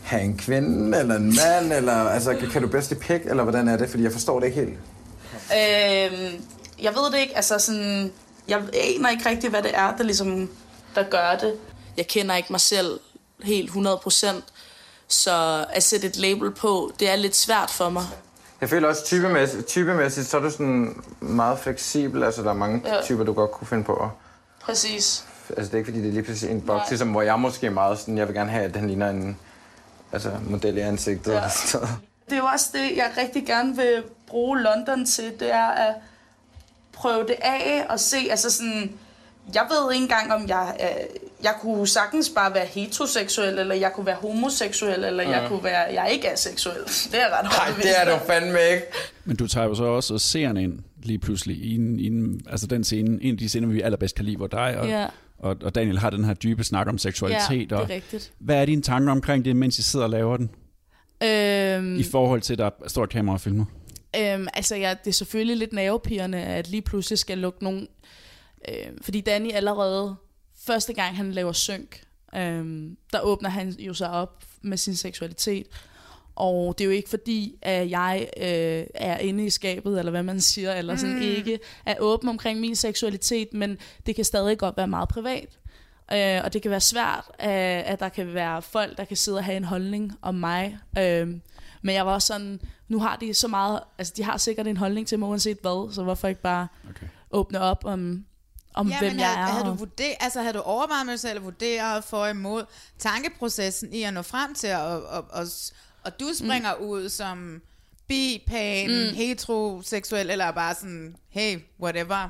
have en kvinde eller en mand? Eller, altså, kan, du bedst lide pik, eller hvordan er det? Fordi jeg forstår det ikke helt. Øhm, jeg ved det ikke, altså sådan, jeg aner ikke rigtig, hvad det er, der ligesom, der gør det. Jeg kender ikke mig selv helt 100%, så at sætte et label på, det er lidt svært for mig. Jeg føler også typemæssigt, typemæssigt så er du sådan meget fleksibel. Altså, der er mange Ja. typer, du godt kunne finde på. Præcis. Altså, det er ikke fordi, det er lige præcis en boks, ligesom, hvor jeg måske er meget sådan, jeg vil gerne have, at han ligner en altså, model i ansigtet. Ja. Og sådan. Det er jo også det, jeg rigtig gerne vil bruge London til, det er at prøve det af og se, altså sådan, jeg ved ikke engang, om jeg, øh, jeg kunne sagtens bare være heteroseksuel, eller jeg kunne være homoseksuel, eller mm. jeg Mhm. kunne være, jeg ikke er seksuel. Det er ret Nej, det er du fandme ikke. Men du tager jo så også seeren ind lige pludselig. I en, i en, altså den scene, en af de scener, vi allerbedst kan lide, hvor dig og, Ja. og, og Daniel har den her dybe snak om seksualitet. Ja, det er og rigtigt. Hvad er dine tanker omkring det, mens I sidder og laver den? Øhm, I forhold til, at der står et kamera og filmer? Øhm, altså, ja, det er selvfølgelig lidt nervepirrende, at lige pludselig skal lukke nogen... Øhm, fordi Danny allerede, første gang han laver synk, øhm, der åbner han jo sig op med sin seksualitet. Og det er jo ikke fordi, at jeg øh, er inde i skabet, eller hvad man siger, eller sådan Mm. ikke er åben omkring min seksualitet, men det kan stadig godt være meget privat. Øh, og det kan være svært, øh, at der kan være folk, der kan sidde og have en holdning om mig. Øh, men jeg var også sådan, nu har de så meget, altså de har sikkert en holdning til mig uanset hvad, så hvorfor ikke bare okay. åbne op om, om ja, hvem men jeg havde, er. havde, du vurder, altså, havde du overvejet dig selv, vurderet for imod tankeprocessen i at nå frem til, og, og, og, og du springer mm. ud som bi, pan, Mm. mm. heteroseksuel, eller bare sådan, hey, whatever,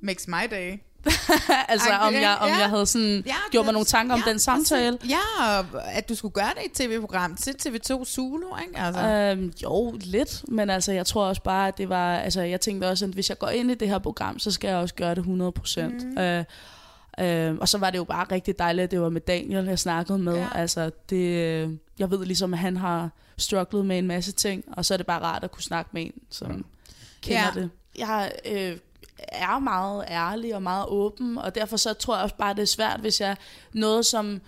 makes my day. altså om jeg, om Ja. jeg havde sådan Ja, gjort mig nogle tanker om den samtale. Ja, og at du skulle gøre det i et tv-program til TV2 Zulu, ikke? Altså. Øhm, jo, lidt, men altså, jeg tror også bare, at det var, altså, jeg tænkte også, at hvis jeg går ind i det her program, så skal jeg også gøre det 100 procent. Mhm. Mm. Øh, øh, og så var det jo bare rigtig dejligt, at det var med Daniel, jeg snakkede med. Ja. Altså, det, øh, jeg ved ligesom, at han har strugglet med en masse ting, og så er det bare rart at kunne snakke med en, som ja. kender Ja. ja. det. Jeg øh, er meget ærlig og meget åben, og derfor så tror jeg også bare, det er svært, hvis jeg noget, som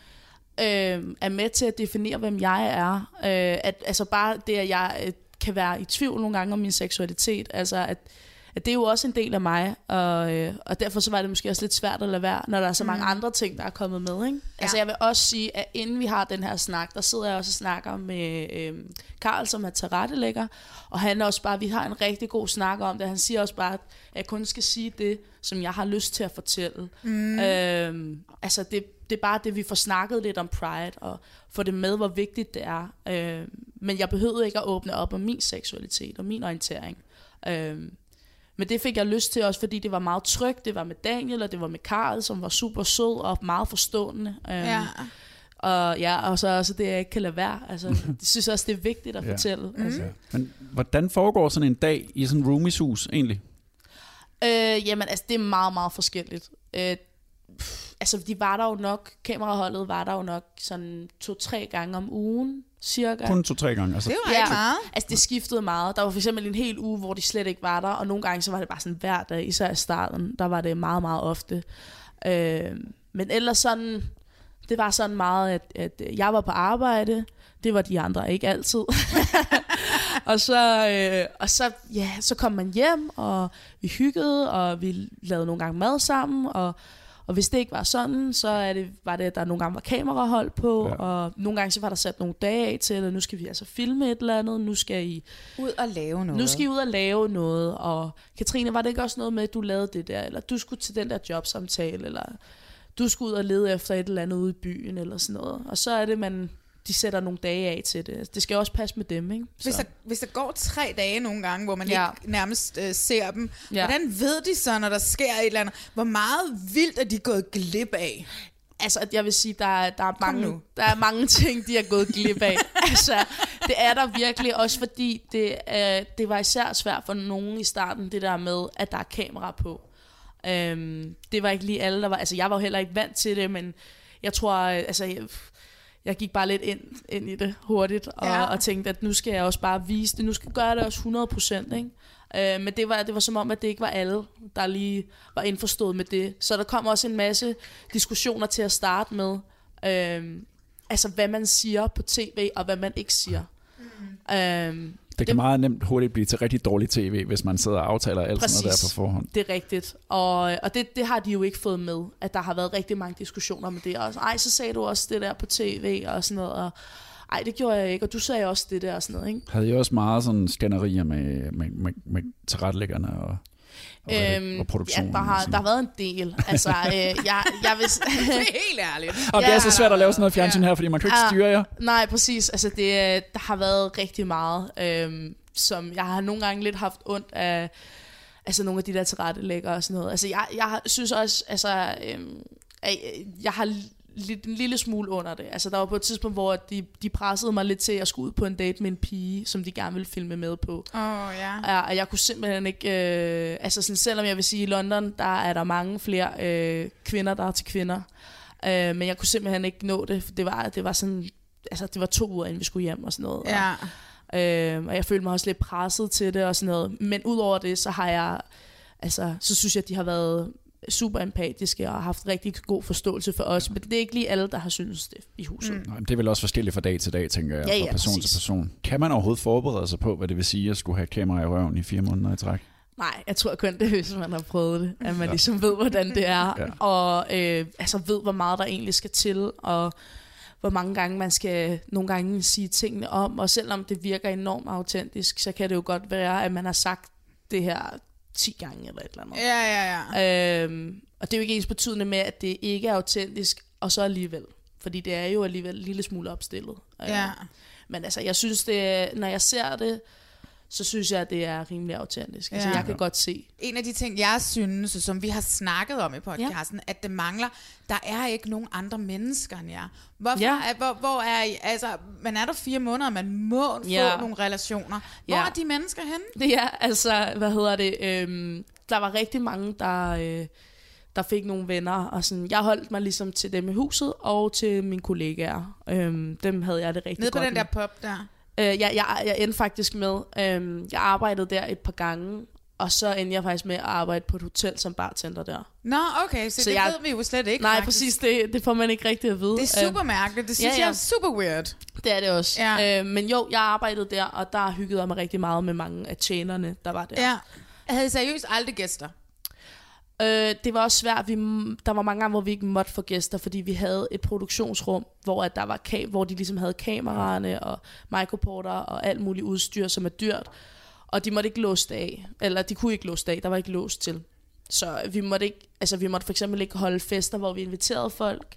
øh, er med til at definere, hvem jeg er. Øh, at, altså bare det, at jeg øh, kan være i tvivl nogle gange om min seksualitet. Altså at, at det er jo også en del af mig, og, øh, og derfor så var det måske også lidt svært at lade være, når der er så mange Mm. andre ting, der er kommet med. Ikke? Ja. Altså jeg vil også sige, at inden vi har den her snak, der sidder jeg også og snakker med øh, Karl, som er tilrettelægger, og han er også bare, vi har en rigtig god snak om det. Han siger også bare, at jeg kun skal sige det, som jeg har lyst til at fortælle. Mm. Øhm, altså det, det er bare det, vi får snakket lidt om Pride, og få det med, hvor vigtigt det er. Øhm, men jeg behøvede ikke at åbne op om min seksualitet og min orientering. Øhm, men det fik jeg lyst til også, fordi det var meget trygt. Det var med Daniel, og det var med Karl, som var super sød og meget forstående. Øhm, Ja. Og ja, og så også det, jeg ikke kan lade være. Altså, jeg synes også, det er vigtigt at Ja. fortælle. Mm. Altså. Men hvordan foregår sådan en dag i sådan en roomies hus egentlig? Øh, jamen, altså, det er meget, meget forskelligt. Øh, pff, altså, de var der jo nok, kameraholdet var der jo nok sådan to-tre gange om ugen, cirka. Kun to-tre gange. Altså. Det var ikke meget. Altså, det skiftede meget. Der var for eksempel en hel uge, hvor de slet ikke var der, og nogle gange så var det bare sådan hver dag, især i starten, der var det meget, meget ofte. Øh, men ellers sådan, det var sådan meget, at, at jeg var på arbejde, det var de andre ikke altid. og så, øh, og så, ja, så kom man hjem, og vi hyggede, og vi lavede nogle gange mad sammen, og, og hvis det ikke var sådan, så er det, var det, at der nogle gange var kamerahold på, ja. og nogle gange så var der sat nogle dage af til, at nu skal vi altså filme et eller andet, nu skal I Ud og lave noget. nu skal I ud og lave noget, og Katrine, var det ikke også noget med, at du lavede det der, eller du skulle til den der jobsamtale, eller du skulle ud og lede efter et eller andet ude i byen, eller sådan noget. Og så er det, man, de sætter nogle dage af til det. Det skal også passe med dem, ikke? Hvis Så. der, hvis der går tre dage nogle gange, hvor man Ja. ikke nærmest øh, ser dem, Ja. hvordan ved de så, når der sker et eller andet? Hvor meget vildt er de gået glip af? Altså, at jeg vil sige, der er, der er, mange, nu. der er mange ting, de har gået glip af. altså, det er der virkelig, også fordi det, er, det var især svært for nogen i starten, det der med, at der er kamera på. Øhm, det var ikke lige alle, der var... Altså, jeg var jo heller ikke vant til det, men jeg tror, øh, altså... Jeg, gik bare lidt ind, ind i det hurtigt, og. Ja. og tænkte, at nu skal jeg også bare vise det. Nu skal jeg gøre det også 100%, ikke? Øh, men det var, det var som om, at det ikke var alle, der lige var indforstået med det. Så der kom også en masse diskussioner til at starte med. Øh, altså, hvad man siger på tv, og hvad man ikke siger. Mm. Øh, Det kan meget nemt hurtigt blive til rigtig dårligt tv, hvis man sidder og aftaler alt sådan noget der på forhånd. Det er rigtigt. Og, og det, det har de jo ikke fået med, at der har været rigtig mange diskussioner med det. Og ej, så sagde du også det der på tv og sådan noget. Og, ej, det gjorde jeg ikke, og du sagde også det der og sådan noget, ikke? Havde I også meget sådan skænderier med, med, med, med tilrettelæggerne og, og, øhm, og ja, der har, der har været en del. Altså, øh, jeg, jeg vil... det er helt ærligt. Og det er så svært at lave sådan noget fjernsyn her, fordi man kan ikke Ja, styre jer. Nej, præcis. Altså, det, øh, der har været rigtig meget, øhm, som jeg har nogle gange lidt haft ondt af, altså nogle af de der tilrettelæggere og sådan noget. Altså, jeg, jeg synes også, altså, øhm, jeg har lidt, en lille smule under det. Altså, der var på et tidspunkt, hvor de, de pressede mig lidt til at skulle ud på en date med en pige, som de gerne ville filme med på. Åh, oh, ja. Ja, og jeg kunne simpelthen ikke... Øh, altså sådan, selvom jeg vil sige, at i London, der er der mange flere øh, kvinder, der er til kvinder. Øh, men jeg kunne simpelthen ikke nå det. For det var, det var sådan... Altså, det var to uger, inden vi skulle hjem og sådan noget. Ja. Og, øh, og jeg følte mig også lidt presset til det og sådan noget. Men udover det, så har jeg... Altså, så synes jeg, at de har været super empatiske og har haft rigtig god forståelse for os. Men det er ikke lige alle, der har syntes det i huset. Mm. Nej, men det er vel også forskelligt fra dag til dag, tænker jeg, Ja, fra ja, person præcis. til person. Kan man overhovedet forberede sig på, hvad det vil sige at skulle have kamera i røven i fire måneder i træk? Nej, jeg tror kun det, hvis man har prøvet det. At man Ja. ligesom ved, hvordan det er. Ja. Og øh, altså ved, hvor meget der egentlig skal til. Og hvor mange gange man skal nogle gange sige tingene om. Og selvom det virker enormt autentisk, så kan det jo godt være, at man har sagt det her 10 gange eller et eller andet. Ja, ja, ja. Øhm, og det er jo ikke ens betydende med, at det ikke er autentisk, og så alligevel. Fordi det er jo alligevel en lille smule opstillet. Ja. Øh, Men altså, jeg synes, det, når jeg ser det, så synes jeg, at det er rimelig autentisk. Altså, Ja. jeg kan godt se. En af de ting, jeg synes, og som vi har snakket om i podcasten, ja. at det mangler, der er ikke nogen andre mennesker end jer. Hvorfor Ja. er, hvor, hvor er I, altså, man er der fire måneder, man må få Ja. nogle relationer. Hvor Ja. er de mennesker henne? Det er altså, hvad hedder det, øhm, der var rigtig mange, der, øh, der fik nogle venner, og sådan, jeg holdt mig ligesom til dem i huset, og til mine kollegaer. Øhm, dem havde jeg det rigtig Nede på godt den der med. pop der. Øh, jeg, jeg, jeg endte faktisk med, øhm, jeg arbejdede der et par gange, og så endte jeg faktisk med at arbejde på et hotel som bartender der. Nå, okay, så, så det jeg- ved vi jo slet ikke. Nej, faktisk. præcis, det, det får man ikke rigtig at vide. Det er super Øhm, mærkeligt. Det synes jeg er super weird. Det er det også. Ja. Øh, men jo, jeg arbejdede der, og der hyggede jeg mig rigtig meget med mange af tjenerne, der var der. Ja. Jeg havde seriøst aldrig gæster. Øh, det var også svært. Vi, der var mange gange, hvor vi ikke måtte få gæster, fordi vi havde et produktionsrum, hvor, at der var kam- hvor de ligesom havde kameraerne og microporter og alt muligt udstyr, som er dyrt. Og de måtte ikke låse det af. Eller de kunne ikke låse det af. Der var ikke låst til. Så vi måtte ikke, altså vi måtte for eksempel ikke holde fester, hvor vi inviterede folk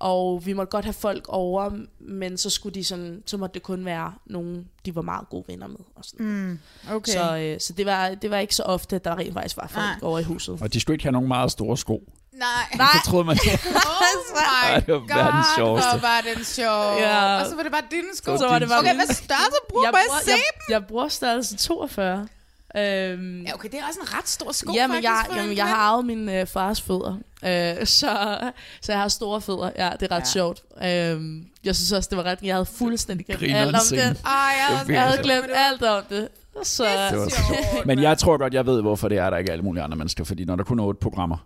og vi måtte godt have folk over, men så skulle de sådan, så måtte det kun være nogen, de var meget gode venner med. Og sådan. Mm, okay. Så, øh, så det, var, det var ikke så ofte, at der rent faktisk var folk Nej. over i huset. Og de skulle ikke have nogen meget store sko. Nej. Nej. Så troede man, Oh my Ej, det var verdens god, sjoveste. hvor var den sjov. Ja. Og så var det bare dine sko. Så var det bare okay, hvad størrelse bruger jeg du? Må jeg bruger, se jeg, dem? jeg bruger størrelse 42. Øhm, Ja, okay, det er også en ret stor sko, jamen, faktisk. jeg, for jamen, en jeg har arvet min øh, fars fødder, øh, så, så jeg har store fødder. Ja, det er ret Ja. sjovt. Øhm, jeg synes også, det var ret... Jeg havde fuldstændig glemt alt om det. Ej, jeg Jeg havde glemt alt om det. Så, Det var sjovt, Men jeg tror godt, jeg ved, hvorfor det er, at der ikke er alle mulige andre mennesker. Fordi når der kun er otte programmer,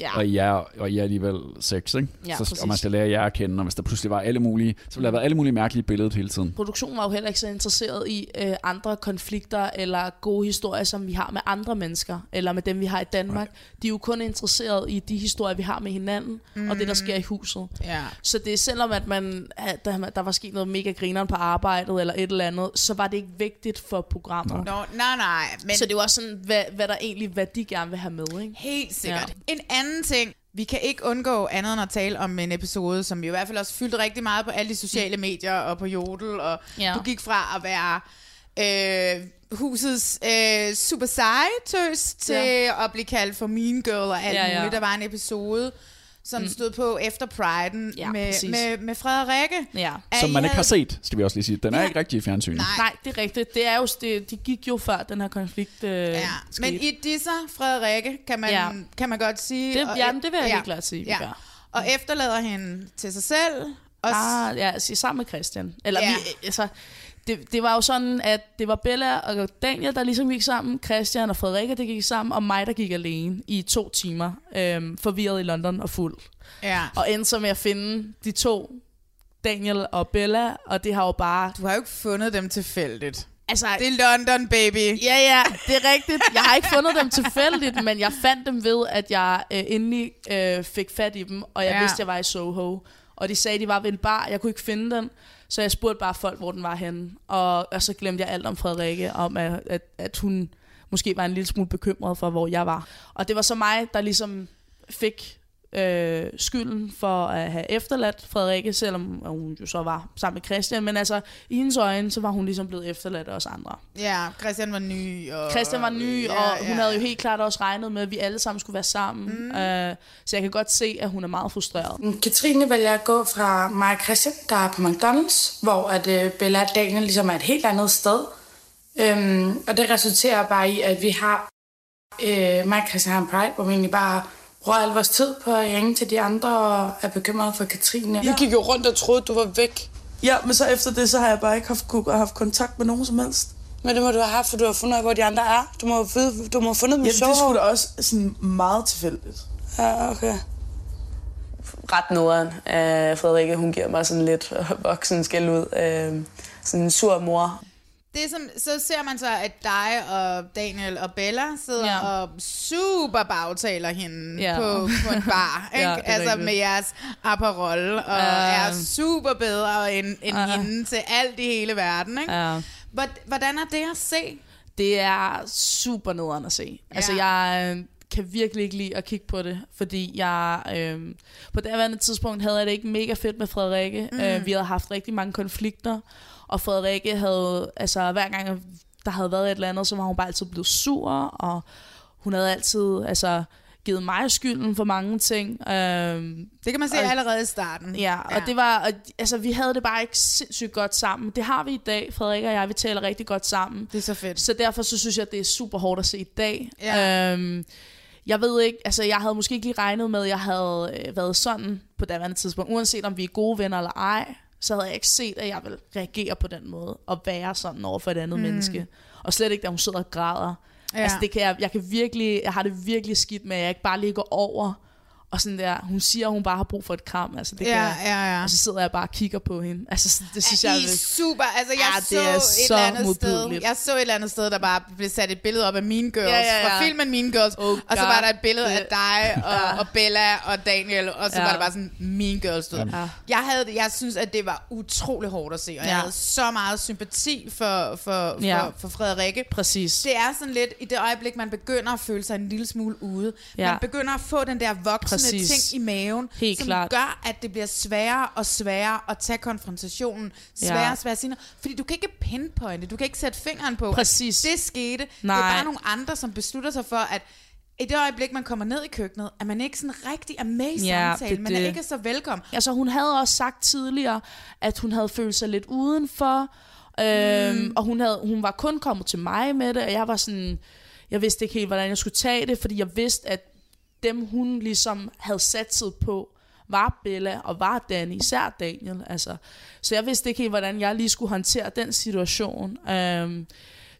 ja. og I er, og I er alligevel seks, ikke? Ja, så, præcis. og man skal lære jer at kende, og hvis der pludselig var alle mulige, så ville der have været alle mulige mærkelige billeder hele tiden. Produktionen var jo heller ikke så interesseret i øh, andre konflikter eller gode historier, som vi har med andre mennesker, eller med dem, vi har i Danmark. De er jo kun interesseret i de historier, vi har med hinanden, mm. og det, der sker i huset. Ja. Så det er selvom, at man, at der, der var sket noget mega grineren på arbejdet, eller et eller andet, så var det ikke vigtigt for programmet. Nå, nej, nej. Men Så det var også sådan, hvad, hvad der egentlig, hvad de gerne vil have med, ikke? Helt sikkert. Ja. En anden ting, vi kan ikke undgå andet end at tale om en episode, som i hvert fald også fyldte rigtig meget på alle de sociale medier og på Jodel, og Ja. du gik fra at være øh, husets øh, super seje tøs til Ja. at blive kaldt for mean girl og alt Ja, ja. muligt. Der var en episode, som Mm. stod på efter Pride'en Ja, med, præcis. med, med Frederikke. Ja. Som man ikke har havde- set, skal vi også lige sige. Den er Ja. ikke rigtig i fjernsynet. Nej. Nej, det er rigtigt. Det er jo, det, de gik jo før den her konflikt øh, Ja, skete. men i disser Frederikke, kan man, Ja. kan man godt sige. Det- jamen, det vil jeg helt klart sige, Ja. gør. Og efterlader hende til sig selv. Og Ah, ja, sammen med Christian. Eller Ja. ja. vi, altså, det, det var jo sådan, at det var Bella og Daniel, der ligesom gik sammen, Christian og Frederikke, der gik sammen, og mig, der gik alene i to timer, øhm, forvirret i London og fuld. Ja. Og endte så med at finde de to, Daniel og Bella, og det har jo bare... Du har jo ikke fundet dem tilfældigt. Altså, Det er London, baby. Ja, ja, det er rigtigt. Jeg har ikke fundet dem tilfældigt, men jeg fandt dem ved, at jeg øh, endelig øh, fik fat i dem, og jeg Ja. vidste, at jeg var i Soho. Og de sagde, at de var ved en bar. Jeg kunne ikke finde den, så jeg spurgte bare folk, hvor den var henne. Og, og så glemte jeg alt om Frederikke, om at, at, at hun måske var en lille smule bekymret for, hvor jeg var. Og det var så mig, der ligesom fik øh, skylden for at have efterladt Frederikke, selvom hun jo så var sammen med Christian. Men altså, i hendes øjne, så var hun ligesom blevet efterladt af os andre. Ja, Christian var ny. Og, Christian var ny, ja, og hun ja. havde jo helt klart også regnet med, at vi alle sammen skulle være sammen. Mm. Uh, så jeg kan godt se, at hun er meget frustreret. Katrine vælger at gå fra mig og Christian, der er på McDonald's, hvor at, øh, Bella og Daniel ligesom er et helt andet sted. Øhm, og det resulterer bare i, at vi har øh, mig og Christian har en Pride, hvor vi egentlig bare bruger al vores tid på at ringe til de andre og er bekymret for Katrine. Jeg gik jo rundt og troede, du var væk. Ja, men så efter det, så har jeg bare ikke haft, kunne, haft kontakt med nogen som helst. Men det må du have haft, for du har fundet ud af, hvor de andre er. Du må have, du må have fundet dem i Ja, det skulle da også sådan meget tilfældigt. Ja, okay. ret nederen af Frederikke. Hun giver mig sådan lidt voksen skæld ud. Øh, sådan en sur mor. Det som, så ser man så, at dig og Daniel og Bella sidder ja. og super bagtaler hende ja. På, på en bar. Ikke? Ja, altså rigtigt. med jeres Aperol, og Ja. er super bedre end, end Ja. hende til alt i hele verden. Ikke? Hvor- Hvordan er det at se? Det er super nederen at se. Ja. Altså, jeg øh, kan virkelig ikke lide at kigge på det, fordi jeg... Øh, på det andet tidspunkt havde jeg det ikke mega fedt med Frederikke. Mm. Øh, vi havde haft rigtig mange konflikter, og Frederikke havde... Altså, hver gang der havde været et eller andet, så var hun bare altid blevet sur, og hun havde altid... Altså, givet mig skylden for mange ting. Øhm, Det kan man se og- allerede i starten. Ja, og Ja. det var, og, altså vi havde det bare ikke sindssygt godt sammen. Det har vi i dag, Frederik og jeg, vi taler rigtig godt sammen. Det er så fedt. Så derfor så synes jeg, det er super hårdt at se i dag. Ja. Øhm, jeg ved ikke, altså jeg havde måske ikke lige regnet med, at jeg havde øh, været sådan på daværende tidspunkt. Uanset om vi er gode venner eller ej, så havde jeg ikke set, at jeg ville reagere på den måde. Og være sådan over for et andet Mm. menneske. Og slet ikke, da hun sidder og græder. Ja. Altså det kan jeg, jeg kan virkelig, jeg har det virkelig skidt med, at jeg ikke bare lige går over, og sådan der, hun siger, at hun bare har brug for et kram. Altså det Ja, kan jeg, ja, ja. Og så sidder jeg bare og kigger på hende. Altså det synes jeg, I er super. Altså, jeg Ja, så det er et så eller andet sted. modbydeligt. Jeg så et eller andet sted, der bare blev sat et billede op af Mean Girls. Ja, ja, ja. Fra filmen Mean Girls. Oh, og så God. var der et billede af dig og, Ja. og Bella og Daniel. Og så Ja. var det bare sådan Mean Girls. Stod. Ja. Jeg, havde, det- jeg synes, at det var utrolig hårdt at se. Og jeg Ja. havde så meget sympati for, for, for, Ja. for Frederikke. Præcis. Det er sådan lidt, i det øjeblik, man begynder at føle sig en lille smule ude. Ja. Man begynder at få den der voksne Præcis. Ting i maven, Helt som klart. gør, at det bliver sværere og sværere at tage konfrontationen. Sværere Ja. og sværere at noget. Fordi du kan ikke pinpointe, du kan ikke sætte fingeren på, Præcis. at det skete. Det Nej. er bare nogle andre, som beslutter sig for, at i det øjeblik, man kommer ned i køkkenet, er man ikke sådan rigtig er med i Ja, samtalen. det- Man er det- ikke så velkommen. Altså hun havde også sagt tidligere, at hun havde følt sig lidt udenfor, øhm, Mm. og hun, havde, hun var kun kommet til mig med det, og jeg var sådan, jeg vidste ikke helt, hvordan jeg skulle tage det, fordi jeg vidste, at dem hun ligesom havde satset på, var Bella og var Danny, især Daniel. Altså. Så jeg vidste ikke helt, hvordan jeg lige skulle håndtere den situation. Øhm,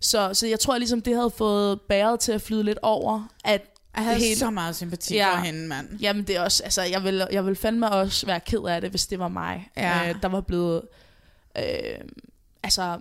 så, så jeg tror ligesom, det havde fået bæret til at flyde lidt over, at Jeg havde hele- så meget sympati for hende, mand. Jamen det er også, altså jeg vil, jeg vil fandme også være ked af det, hvis det var mig, Ja. øh, der var blevet, øh, altså,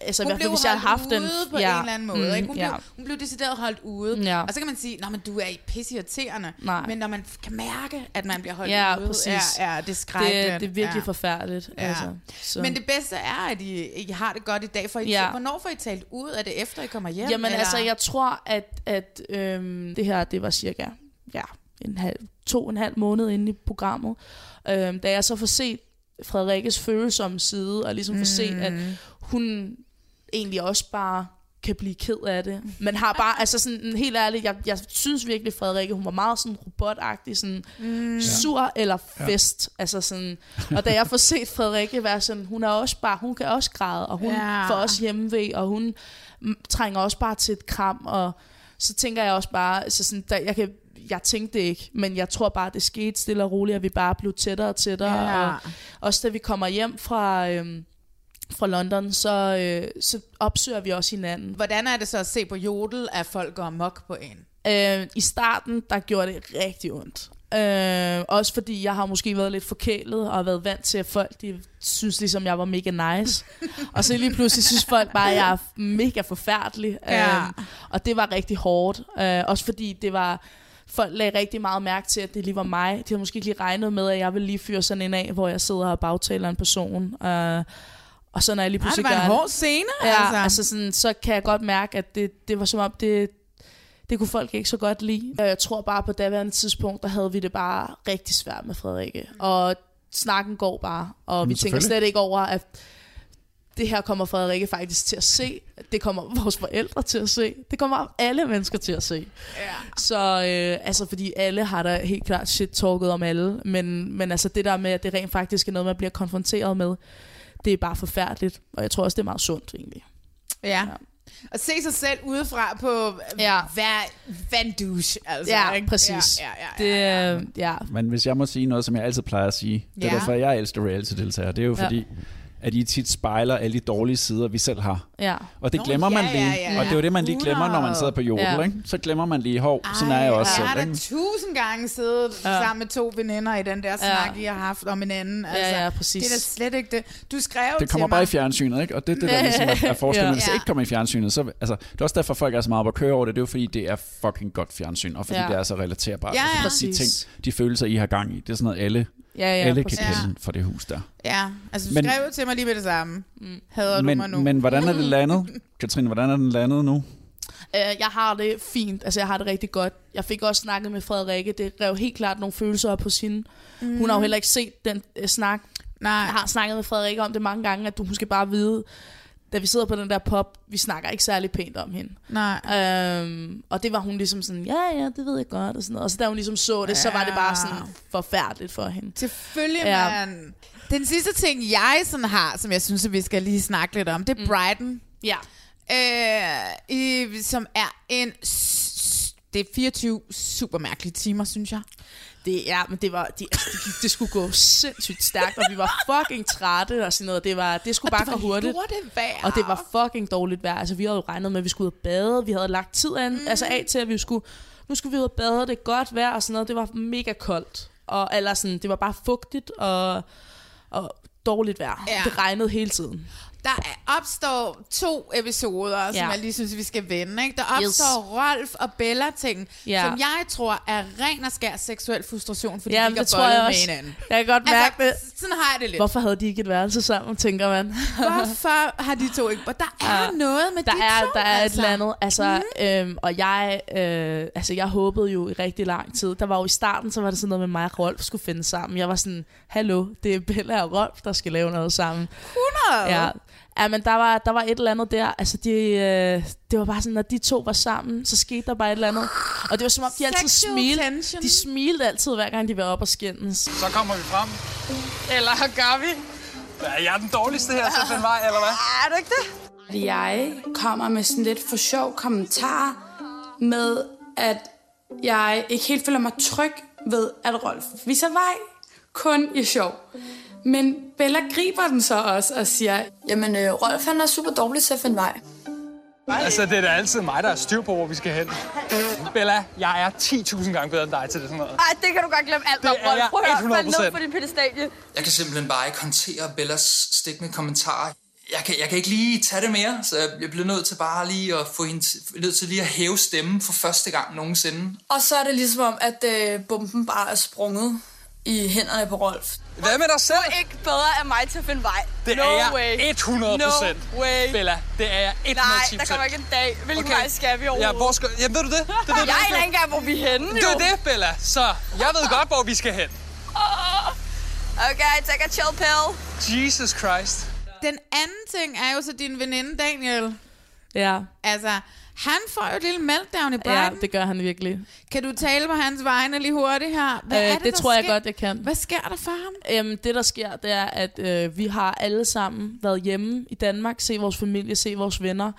altså i hun hvert blev fald hvis jeg havde haft den. ude på ja. en eller anden måde. Mm, ikke? Hun, ja. blev, hun blev decideret holdt ude. Ja. Og så kan man sige, at du er pisseirriterende. Nej. Men når man kan mærke, at man bliver holdt Ja, ude, præcis. er, er det skrækkeligt. Det, det er virkelig ja. forfærdeligt. Ja. Altså, så. Men det bedste er, at I, I har det godt i dag. For I, Ja. Hvornår får I talt ud? Er det efter, I kommer hjem? Jamen eller? altså, jeg tror, at, at øhm, det her, det var cirka ja, en halv, to og en halv måned inde i programmet. Øhm, da jeg så får set Frederikkes følsomme side, og ligesom får set, at Mm. hun egentlig også bare kan blive ked af det. Men har bare, altså sådan helt ærligt, jeg, jeg synes virkelig, Frederikke, hun var meget sådan robotagtig, sådan Mm. sur eller Ja. fest. Altså sådan, og da jeg får set Frederikke være sådan, hun er også bare, hun kan også græde, og hun Ja. får også hjemmevæg, og hun trænger også bare til et kram, og så tænker jeg også bare, altså sådan, der, jeg kan jeg tænkte det ikke, men jeg tror bare, det skete stille og roligt, at vi bare blev tættere og tættere. Ja. Og også da vi kommer hjem fra, øhm, fra London, så, øh, så opsøger vi også hinanden. Hvordan er det så at se på Jodel, at folk går amok på en? Øh, I starten, der gjorde det rigtig ondt. Øh, også fordi jeg har måske været lidt forkælet og været vant til, at folk de synes ligesom, jeg var mega nice. og så lige pludselig synes folk bare, at jeg er mega forfærdelig. Ja. Øh, og det var rigtig hårdt. Øh, også fordi det var... Folk lagde rigtig meget mærke til, at det lige var mig. De havde måske ikke lige regnet med, at jeg ville lige fyre sådan en af, hvor jeg sidder og bagtaler en person. Øh, og så når jeg lige Ej, pludselig det var en gør hård scene, ja, altså. altså sådan, så kan jeg godt mærke, at det, det var som om, det, det kunne folk ikke så godt lide. Og Jeg tror bare på daværende tidspunkt, der havde vi det bare rigtig svært med Frederikke. Og snakken går bare, og Jamen, vi tænker slet ikke over, at det her kommer Frederikke faktisk til at se. Det kommer vores forældre til at se. Det kommer alle mennesker til at se. Ja. Så øh, altså, fordi alle har da helt klart shit-talket om alle. Men, men altså det der med, at det rent faktisk er noget, man bliver konfronteret med, det er bare forfærdeligt. Og jeg tror også, det er meget sundt egentlig. Ja. Og se sig selv udefra på, ja. hvad, hvad en douche, altså. Ja, ikke? præcis. Ja, ja, ja. Det, øh, ja. Men hvis jeg må sige noget, som jeg altid plejer at sige, det er Ja. derfor, jeg elsker reality-deltagere, det er jo Ja. At I tit spejler alle de dårlige sider, vi selv har. Ja. Og det Nå, glemmer man ja, lige. ja, ja, Og det er jo det, man lige glemmer, når man sidder på jodel, Ja. ikke? Så glemmer man lige, hov, sådan er jeg også jeg har selv, da ikke? tusind gange siddet ja. sammen med to veninder i den der snak, I har haft om hinanden. Altså, ja, præcis. Det er da slet ikke det. Du skrev Det kommer til bare mig. i fjernsynet, ikke? Og det er det, der ligesom er, er forskellen. Hvis det Ja. ikke kommer i fjernsynet, så... Altså, det er også derfor, folk er så meget op at køre over det. Det er jo fordi, det er fucking godt fjernsyn, og fordi Ja. det er så relaterbart. Ja, Altså, ja. De, ting, de følelser, I har gang i, det er sådan noget, alle, Ja, ja, alle præcis. kan kende for det hus der. Ja, altså du Men- skrev til mig lige med det samme. Mm. Hader du Men, mig nu? men hvordan er det landet? Katrine, hvordan er den landet nu? Øh, jeg har det fint, altså jeg har det rigtig godt. Jeg fik også snakket med Frederikke, det rev helt klart nogle følelser op hos hende. Mm. Hun har jo heller ikke set den øh, snak. Nej. Jeg har snakket med Frederikke om det mange gange, at du hun skal bare vide, da vi sidder på den der pop, vi snakker ikke særlig pænt om hende. Nej. Øhm, og det var hun ligesom sådan, ja, ja, det ved jeg godt, og sådan noget. Og så da hun ligesom så det, så var det bare sådan forfærdeligt for hende. Selvfølgelig, Ja. ja. man. Den sidste ting, jeg sådan har, som jeg synes, at vi skal lige snakke lidt om, det er mm. Brighton. Ja. Øh, i, som er en... Det er 24 super mærkelige timer, synes jeg. Det, ja, men det var, det, det, gik- det skulle gå sindssygt stærkt, og vi var fucking trætte og sådan noget. Det, var, det skulle bare det gå hurtigt. lortevejr. Og det var fucking dårligt vejr. Altså, vi havde jo regnet med, at vi skulle ud og bade. Vi havde lagt tid an, mm. altså af til, at vi skulle, nu skulle vi ud og bade. Det er godt vejr og sådan noget. Det var mega koldt. Og, eller sådan, det var bare fugtigt og, og dårligt vejr. Ja. Det regnede hele tiden. Der er- opstår to episoder, som Ja. jeg lige synes, vi skal vende. Ikke? Der opstår Yes. Rolf og Bella-ting, Ja. som jeg tror er ren og skær seksuel frustration, fordi Ja, de ikke det har bollet med også. hinanden. Jeg kan godt mærke det. Sådan har jeg det lidt. Hvorfor havde de ikke et værelse sammen, tænker man? Hvorfor har de to ikke? Og der er Ja. noget med der de er, to, Der er altså. et eller andet. Altså, mm. øhm, og jeg, øh, altså, jeg håbede jo i rigtig lang tid. Der var jo i starten, så var det sådan noget med mig og Rolf skulle finde sammen. Jeg var sådan, hallo, det er Bella og Rolf, der skal lave noget sammen. 100? Ja. Ja, men der var, der var et eller andet der. Altså, de, øh, det var bare sådan, når de to var sammen, så skete der bare et eller andet. Og det var som om, de altid Sexual smilte. tension. De smilte altid, hver gang de var op og skændes. Så kommer vi frem. Eller gør vi? Er jeg den dårligste her til at finde vej, eller hvad? Er du ikke det? Jeg kommer med sådan lidt for sjov kommentar med, at jeg ikke helt føler mig tryg ved, at Rolf viser vej. Kun i sjov. Men Bella griber den så også og siger, Jamen, øh, Rolf han er super dårlig til at finde vej. Altså, det er da altid mig, der er styr på, hvor vi skal hen. Bella, jeg er 10.000 gange bedre end dig til det sådan noget. Ej, det kan du godt glemme alt Det om, Rolf. Prøv at høre, fald ned 100%. på din pedestalje. Jeg kan simpelthen bare ikke håndtere Bellas stikkende kommentarer. Jeg kan, jeg kan ikke lige tage det mere, så jeg bliver nødt til bare lige at få hende til, nødt til lige at hæve stemmen for første gang nogensinde. Og så er det ligesom om, at øh, bomben bare er sprunget i hænderne på Rolf. Hvad med dig selv? Du er ikke bedre af mig til at finde vej. Det no er jeg way. 100 No way. Bella, det er jeg 110 Nej, der kommer ikke en dag. Hvilken okay. vej skal vi Ja, overhovedet? hvor skal... Jamen, ved du det? det ved jeg du aner ikke engang, hvor vi er henne, Det er det, Bella. Så jeg ved godt, hvor vi skal hen. Okay, take a chill pill. Jesus Christ. Den anden ting er jo så din veninde Daniel. Ja. Altså, han får jo et lille meltdown i Ja, Brighton. det gør han virkelig. Kan du tale på hans vegne lige hurtigt her? Hvad Øh, er det, det, tror jeg sker? godt, jeg kan. Hvad sker der for ham? Øhm, det, der sker, det er, at øh, vi har alle sammen været hjemme i Danmark, se vores familie, se vores venner,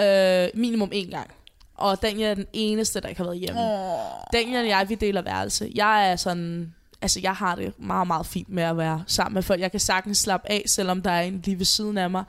øh, minimum én gang. Og Daniel er den eneste, der ikke har været hjemme. Åh. Daniel og jeg, vi deler værelse. Jeg er sådan... Altså, jeg har det meget, meget fint med at være sammen med folk. Jeg kan sagtens slappe af, selvom der er en lige ved siden af mig.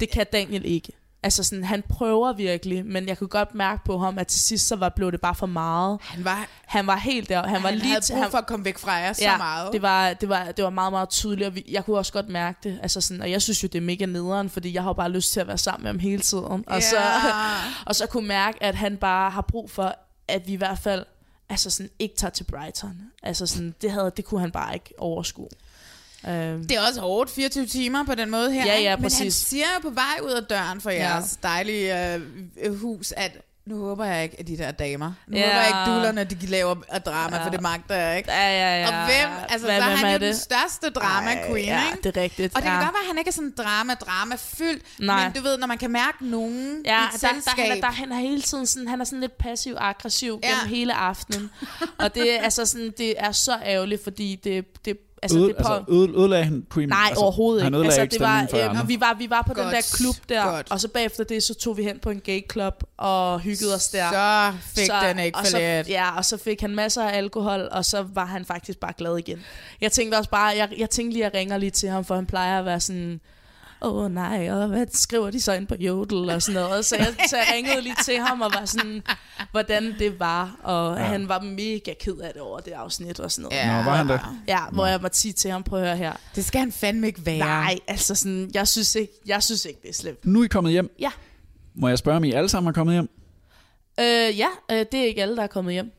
Det kan Daniel ikke. Altså sådan, han prøver virkelig, men jeg kunne godt mærke på ham, at til sidst så var, blev det bare for meget. Han var, han var helt der. Han, var han lige havde brug han, for at komme væk fra jer så ja, meget. Det var, det, var, det var meget, meget tydeligt, og vi, jeg kunne også godt mærke det. Altså sådan, og jeg synes jo, det er mega nederen, fordi jeg har bare lyst til at være sammen med ham hele tiden. Og, så, Ja. og så kunne mærke, at han bare har brug for, at vi i hvert fald altså sådan, ikke tager til Brighton. Altså sådan, det, havde, det kunne han bare ikke overskue. Øhm, Det er også hårdt, 24 timer på den måde her. Ja, ja, Men han præcis. siger på vej ud af døren for Ja. jeres dejlige øh, hus, at nu håber jeg ikke, at de der damer, nu Ja. håber jeg ikke, dullerne, de laver drama, Ja. for det magter jeg ikke. Ja, ja, ja. Og hvem, altså Hvad- så er hvem han er jo det? den største drama Ej, queen, ja, ikke? det er rigtigt, Og det kan ja. godt være, at han ikke er sådan drama, drama fyldt, Nej. men du ved, når man kan mærke nogen Ja, i et der, der, selskab. han, er, der, han er hele tiden sådan, han er sådan lidt passiv-aggressiv Ja. ja. gennem hele aftenen. og det er, altså sådan, det er så ærgerligt, fordi det, det, altså, Øde, det på, altså, øde, ødelagde han Queen? Nej, altså, overhovedet Han ikke. Altså, det var, øh, vi, var, vi var på den Godt. der klub der, Godt. og så bagefter det, så tog vi hen på en gay club og hyggede os der. Så fik den ikke og for så. Ja, og så fik han masser af alkohol, og så var han faktisk bare glad igen. Jeg tænkte også bare, jeg, jeg tænkte lige, at jeg ringer lige til ham, for han plejer at være sådan, åh oh, nej, og hvad skriver de så ind på Jodel og sådan noget. Så jeg, så jeg ringede lige til ham og var sådan, hvordan det var. Og Ja. ja. han var mega ked af det over det afsnit og sådan noget. Nå, var han det? Ja, hvor jeg måtte sige til ham, prøv at høre her. Det skal han fandme ikke være. Nej, altså sådan, jeg synes ikke, jeg synes ikke det er slemt. Nu er I kommet hjem. Ja. Må jeg spørge, om I alle sammen er kommet hjem? Øh, ja, øh, det er ikke alle, der er kommet hjem.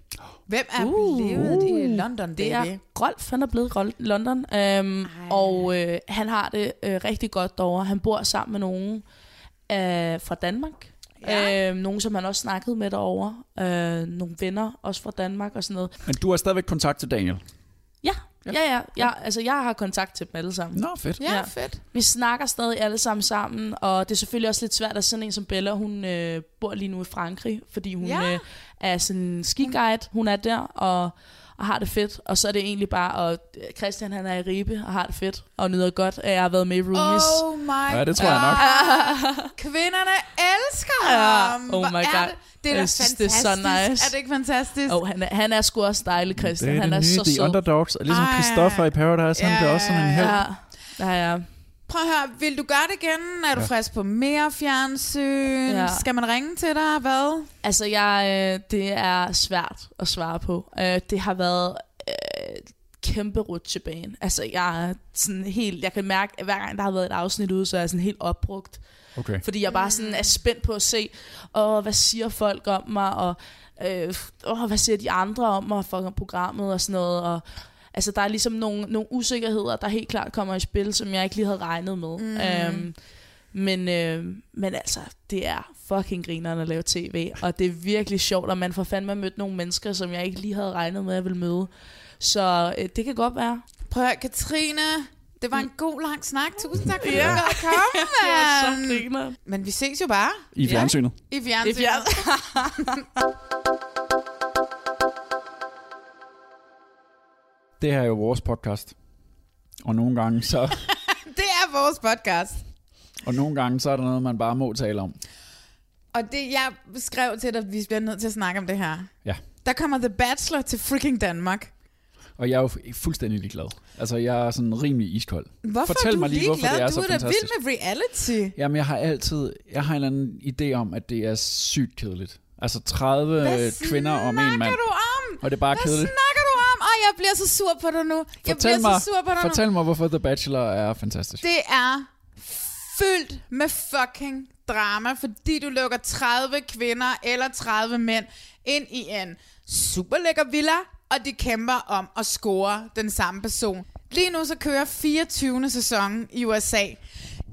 Hvem er blevet i London, baby? Det er Rolf, han er blevet i London, øhm, og øh, han har det øh, rigtig godt derovre. Han bor sammen med nogen øh, fra Danmark. Ja. Øh, nogen, som han også snakkede med derovre. Øh, nogle venner, også fra Danmark og sådan noget. Men du har stadigvæk kontakt til Daniel. Ja, ja, ja. ja. ja altså, jeg har kontakt til dem alle sammen. Nå, fedt. Ja, fedt. Vi snakker stadig alle sammen sammen, og det er selvfølgelig også lidt svært, at sådan en som Bella, hun øh, bor lige nu i Frankrig, fordi hun Ja. øh, er sådan en skiguide, hun er der, og, og har det fedt. Og så er det egentlig bare, og øh, Christian han er i Ribe, og har det fedt, og nyder godt, at jeg har været med i Roomies. Oh my Ja, det tror jeg nok. Kvinderne elsker Ja, ham. oh Hvor my er God. Det, det er da Jeg synes, det er fantastisk. så nice. Er det ikke fantastisk? Og han er, han er sgu også dejlig, Christian. Det er han det er nye, så The sød. Underdogs. Og ligesom Ej. Christoffer i Paradise, han Ja, bliver også sådan en held. Ja, ja, ja. Prøv at høre, vil du gøre det igen? Er du Ja. frisk på mere fjernsyn? Ja. Skal man ringe til dig? Hvad? Altså, jeg, øh, det er svært at svare på. Øh, det har været øh, kæmpe rutsjebane. Altså, jeg er sådan helt, jeg kan mærke, at hver gang der har været et afsnit ude, så er jeg sådan helt opbrugt. Okay. Fordi jeg bare sådan er spændt på at se, og hvad siger folk om mig, og øh, åh, hvad siger de andre om mig for programmet og sådan noget. Og, altså, der er ligesom nogle, nogle usikkerheder, der helt klart kommer i spil, som jeg ikke lige havde regnet med. Mm. Øhm, men, øh, men altså, det er fucking grinerne at lave tv, og det er virkelig sjovt, og man får fandme mødt nogle mennesker, som jeg ikke lige havde regnet med, at jeg ville møde. Så øh, det kan godt være. Prøv at høre, Katrine, det var en god lang snak. Tusind tak, fordi Ja. du gad at komme, Det var så mand. Men vi ses jo bare. I fjernsynet. I fjernsynet. I fjern- Det her er jo vores podcast. Og nogle gange så, det er vores podcast. og nogle gange så er der noget, man bare må tale om. Og det, jeg skrev til dig, at vi bliver nødt til at snakke om det her. Ja. Der kommer The Bachelor til freaking Danmark. Og jeg er jo fu- fuldstændig ligeglad. Altså, jeg er sådan rimelig iskold. Hvorfor Fortæl er du mig lige, hvorfor ligeglad? det er du så er da fantastisk. vild med reality. Jamen, jeg har altid... Jeg har en eller anden idé om, at det er sygt kedeligt. Altså 30 Hvad kvinder om en mand. snakker du om? Og det er bare Hvad kedeligt. snakker Ej, jeg bliver så sur på dig nu. Jeg bliver Fortæl mig, så sur på dig nu. fortæl mig, hvorfor The Bachelor er fantastisk. Det er fyldt med fucking drama, fordi du lukker 30 kvinder eller 30 mænd ind i en super lækker villa, og de kæmper om at score den samme person. Lige nu så kører 24. sæson i USA.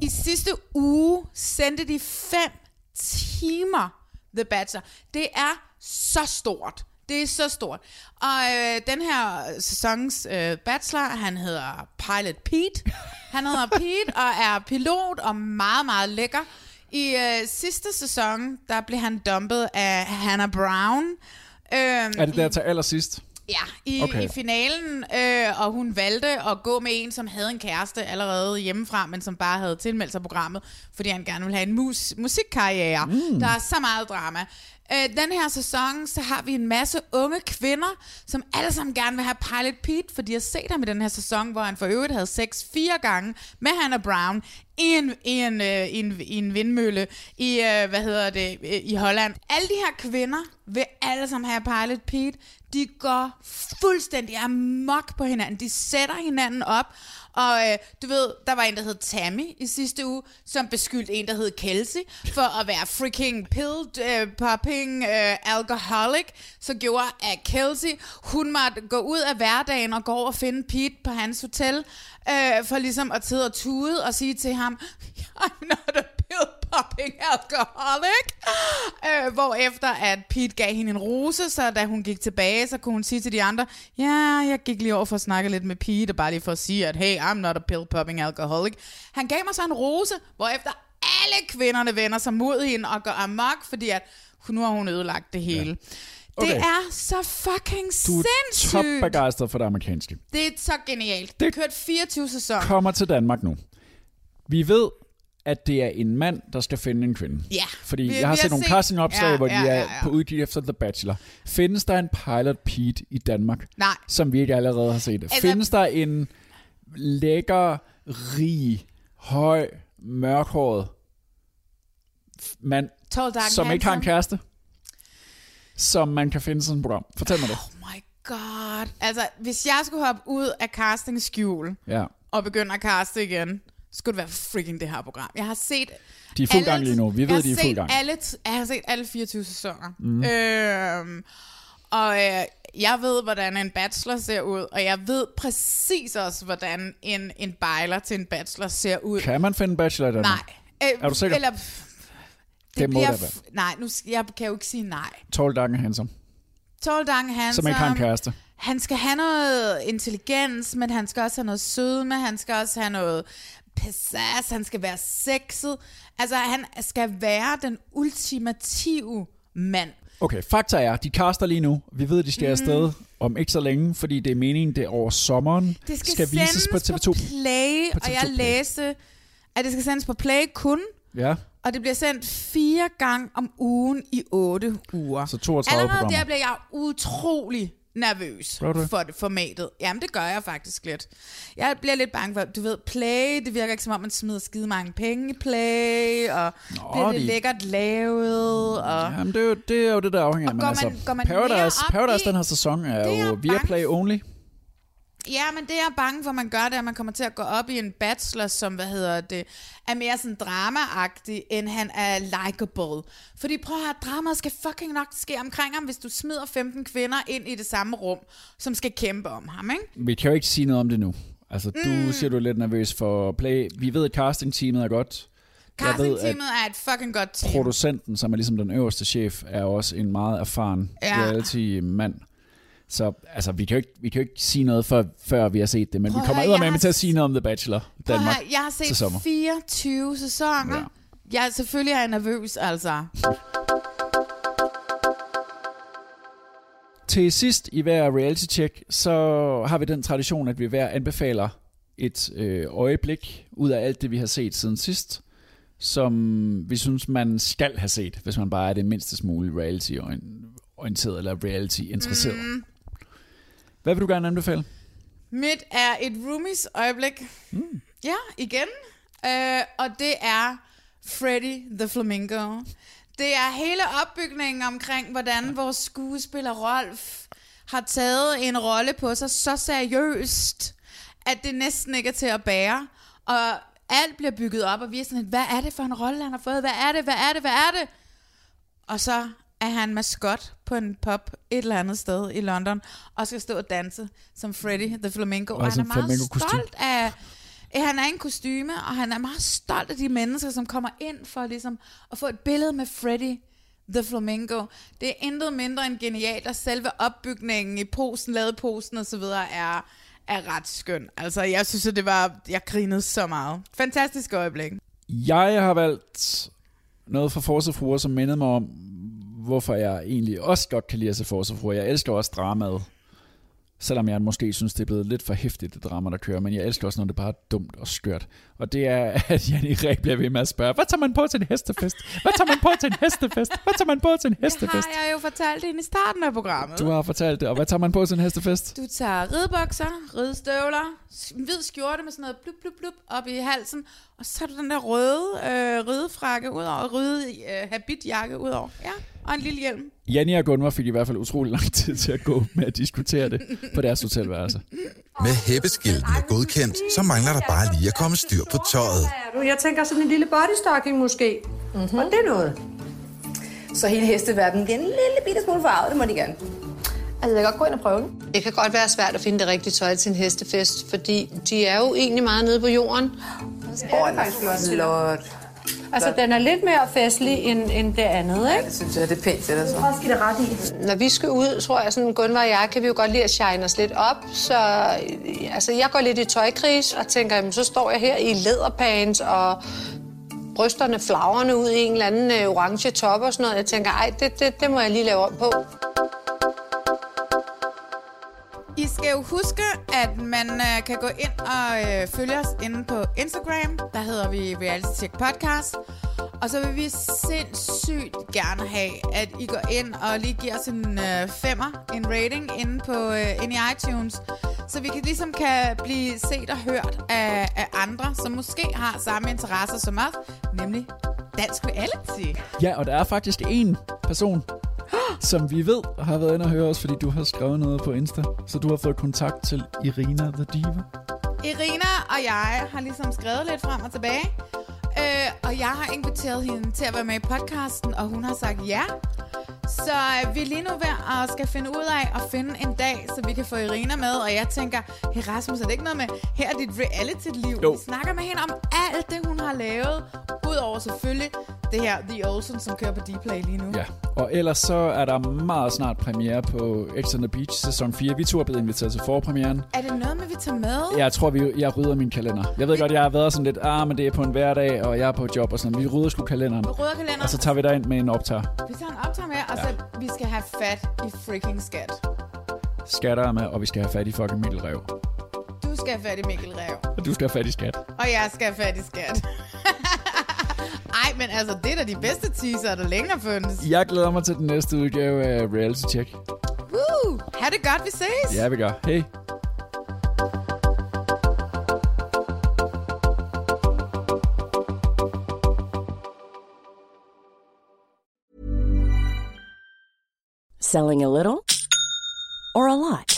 I sidste uge sendte de 5 timer The Bachelor. Det er så stort. Det er så stort. Og øh, den her sæsons øh, bachelor, han hedder Pilot Pete. Han hedder Pete og er pilot og meget, meget lækker. I øh, sidste sæson, der blev han dumpet af Hannah Brown. Øhm, Er det der til allersidst? Ja, i, okay. i finalen, øh, og hun valgte at gå med en, som havde en kæreste allerede hjemmefra, men som bare havde tilmeldt sig programmet, fordi han gerne ville have en mus- musikkarriere. Mm. Der er så meget drama. Øh, den her sæson, så har vi en masse unge kvinder, som alle sammen gerne vil have Pilot Pete, for de har set ham i den her sæson, hvor han for øvrigt havde sex fire gange med Hannah Brown i en, i en, øh, i en, i en vindmølle i, øh, hvad hedder det, øh, i Holland. Alle de her kvinder vil alle sammen have Pilot Pete. De går fuldstændig amok på hinanden. De sætter hinanden op. Og øh, du ved, der var en, der hed Tammy i sidste uge, som beskyldte en, der hed Kelsey, for at være freaking pill øh, popping øh, alcoholic. Så gjorde at Kelsey, hun måtte gå ud af hverdagen og gå over og finde Pete på hans hotel, øh, for ligesom at sidde og tude og sige til ham, I'm not a pill popping alcoholic. Øh, hvor efter at Pete gav hende en rose, så da hun gik tilbage, så kunne hun sige til de andre, ja, jeg gik lige over for at snakke lidt med Pete, og bare lige for at sige, at hey, I'm not a pill popping alcoholic. Han gav mig så en rose, hvor efter alle kvinderne vender sig mod hende og går amok, fordi at nu har hun ødelagt det hele. Ja. Okay. Det er så fucking Du er sindssygt. topbegejstret for det amerikanske. Det er så genialt. Det har kørt 24 sæsoner. Kommer til Danmark nu. Vi ved, at det er en mand, der skal finde en kvinde. Ja. Fordi Vi- jeg har set har nogle set- castingopslag, Ja, hvor de ja, er ja, ja. på udkig efter The Bachelor. Findes der en Pilot Pete i Danmark, Nej. som vi ikke allerede har set? Altså- Findes der en lækker, rig, høj, mørkhåret mand, som ikke har en kæreste, som man kan finde sådan et program? Fortæl mig det. Oh my god. Altså, hvis jeg skulle hoppe ud af castingskjul Ja. og begynde at caste igen, skulle det være freaking det her program. Jeg har set... De er fuld gang lige nu. Vi jeg ved, har de er fuld set gang. Alle, jeg har set alle 24 sæsoner. Mhm. Øhm, og øh, jeg ved, hvordan en bachelor ser ud, og jeg ved præcis også, hvordan en, en bejler til en bachelor ser ud. Kan man finde en bachelor i Danmark? Nej. Øh, Er du sikker? Eller, Det må bliver f- Nej, nu, jeg kan jo ikke sige nej. Tall, dark and handsome. Tall, dark, handsome. Som ikke har en kæreste. Han skal have noget intelligens, men han skal også have noget sødme, han skal også have noget pizzazz, han skal være sexet. Altså, han skal være den ultimative mand. Okay, fakta er, de kaster lige nu. Vi ved, de skal Mhm. afsted om ikke så længe, fordi det er meningen, det er over sommeren. Det skal, skal vises på TV2. på Play, På og jeg TV2 Play. læste, at det skal sendes på Play kun, Ja, og det bliver sendt fire gange om ugen i otte uger. så 32 Allerede programmer. der bliver jeg utrolig nervøs for formatet. Jamen, det gør jeg faktisk lidt. Jeg bliver lidt bange for, du ved, Play, det virker ikke som om, man smider skide mange penge i Play, og Nå, bliver det de- lækkert lavet, og... Jamen, det er, jo, det er jo det, der afhænger af. Men altså, man- går man Paradise, Paradise i- den her sæson er Det jo via Play only. Ja, men det er bange for, man gør det, at man kommer til at gå op i en bachelor, som, hvad hedder det, er mere sådan drama-agtig, end han er likable. Fordi prøv at høre, drama skal fucking nok ske omkring ham, hvis du smider 15 kvinder ind i det samme rum, som skal kæmpe om ham, ikke? Vi kan jo ikke sige noget om det nu. Altså, du Mm. siger, du er lidt nervøs for play. Vi ved, at casting-teamet er godt. Jeg Casting-teamet er et fucking godt team. producenten, som er ligesom den øverste chef, er også en meget erfaren Ja. reality-mand. Så altså, vi kan jo ikke, vi kan jo ikke sige noget, før, før vi har set det, men Prøv vi kommer høre, med til at sige noget om The Bachelor Danmark høre, jeg har set til sommer. 24 sæsoner. Ja. Jeg er selvfølgelig er jeg nervøs, altså. Til sidst i hver reality-check, så har vi den tradition, at vi hver anbefaler et øh, øjeblik ud af alt det, vi har set siden sidst, som vi synes, man skal have set, hvis man bare er det mindste smule reality-orienteret eller reality-interesseret. Mm. Hvad vil du gerne anbefale? Mit er et roomies øjeblik. Mm. Ja, igen. Øh, og det er Freddy the Flamingo. Det er hele opbygningen omkring, hvordan vores skuespiller Rolf har taget en rolle på sig så seriøst, at det næsten ikke er til at bære. Og alt bliver bygget op, og vi er sådan hvad er det for en rolle, han har fået? Hvad er det? Hvad er det? Hvad er det? Og så er han maskot på en pub et eller andet sted i London, og skal stå og danse som Freddy the Flamingo. Og, Og han er meget stolt af... Han er i en kostyme, og han er meget stolt af de mennesker, som kommer ind for ligesom at få et billede med Freddy the Flamingo. Det er intet mindre end genialt, og selve opbygningen i posen, lavet posen og så videre er, er ret skøn. Altså, jeg synes, at det var... Jeg grinede så meget. Fantastisk øjeblik. Jeg har valgt noget fra Forsefruer, som mindede mig om, hvorfor jeg egentlig også godt kan lide at se Forsefruer. Jeg elsker også dramaet. Selvom jeg måske synes, det er blevet lidt for hæftigt, det drama, der kører. Men jeg elsker også, når det bare er dumt og skørt. Og det er, at Janne Ræ bliver ved med at spørge, hvad tager man på til en hestefest? Hvad tager man på til en hestefest? Hvad tager man på til en Det hestefest? har jeg jo fortalt ind i starten af programmet. Du har fortalt det. Og hvad tager man på til en hestefest? Du tager ridebukser, ridestøvler, hvid skjorte med sådan noget blup, blup, blup op i halsen, og så har du den der røde øh, ridefrakke ud over, røde øh, habitjakke ud over. Ja, og en lille hjelm. Janne og Gunvar fik i hvert fald utrolig lang tid til at gå med at diskutere det på deres hotelværelse. Med hæppeskiltene godkendt, så mangler der bare lige at komme styr på tøjet. Du, Jeg tænker sådan en lille bodystocking måske. Mm-hmm. Og det er noget. Så hele hesteverdenen bliver en lille bitte smule farvet, det må de gerne. Altså, jeg kan godt gå ind og prøve den. Det kan godt være svært at finde det rigtige tøj til en hestefest, fordi de er jo egentlig meget nede på jorden. Åh, den er flot. Altså, den er lidt mere festlig end, end det andet, ikke? Det synes jeg, det er pænt til dig så. Hvor skal det ret i? Når vi skal ud, tror jeg, sådan Gunvar og jeg, kan vi jo godt lide at shine os lidt op. Så altså, jeg går lidt i tøjkris og tænker, jamen, så står jeg her i læderpants og brysterne flagrende ud i en eller anden øh, orange top og sådan noget. Jeg tænker, ej, det, det, det må jeg lige lave om på. I skal jo huske, at man øh, kan gå ind og øh, følge os inde på Instagram. Der hedder vi Reality Check Podcast. Og så vil vi sindssygt gerne have, at I går ind og lige giver os en øh, femmer, en rating inde, på, øh, inde i iTunes. Så vi kan, ligesom kan blive set og hørt af, af andre, som måske har samme interesser som os, nemlig dansk reality. Ja, og der er faktisk en person, som vi ved har været inde og høre os, fordi du har skrevet noget på Insta. Så du har fået kontakt til Irina The Diva. Irina og jeg har ligesom skrevet lidt frem og tilbage. Øh, og jeg har inviteret hende til at være med i podcasten, og hun har sagt ja. Så øh, vi er lige nu ved at skal finde ud af at finde en dag, så vi kan få Irina med. Og jeg tænker, hey Rasmus, er det ikke noget med, her er dit reality-liv? Jo. Vi snakker med hende om alt det, hun har lavet. Udover selvfølgelig det her The Olsen, som kører på Dplay lige nu. Ja, og ellers så er der meget snart premiere på X on the Beach sæson 4. Vi to er blevet inviteret til forpremieren. Er det noget med, vi tager med? Jeg tror, vi, jeg rydder min kalender. Jeg ved godt, jeg har været sådan lidt, ah, men det er på en hverdag, og jeg er på job og sådan. Vi rydder sgu kalenderen. Vi rydder kalenderen. Og så tager vi derind med en optag. Vi tager en optag med, og så vi skal have fat i freaking skat. Skatter er med, og vi skal have fat i fucking Mikkel Rev. Du skal have fat i Mikkel Rev. Og du skal have fat i skat. Og jeg skal have fat i skat. Ej, men altså, det er da de bedste teaser, der længe har fundet. Jeg glæder mig til den næste udgave af Reality Check. Woo! Ha' det godt, vi ses! Ja, vi gør. Hej. Selling a little or a lot?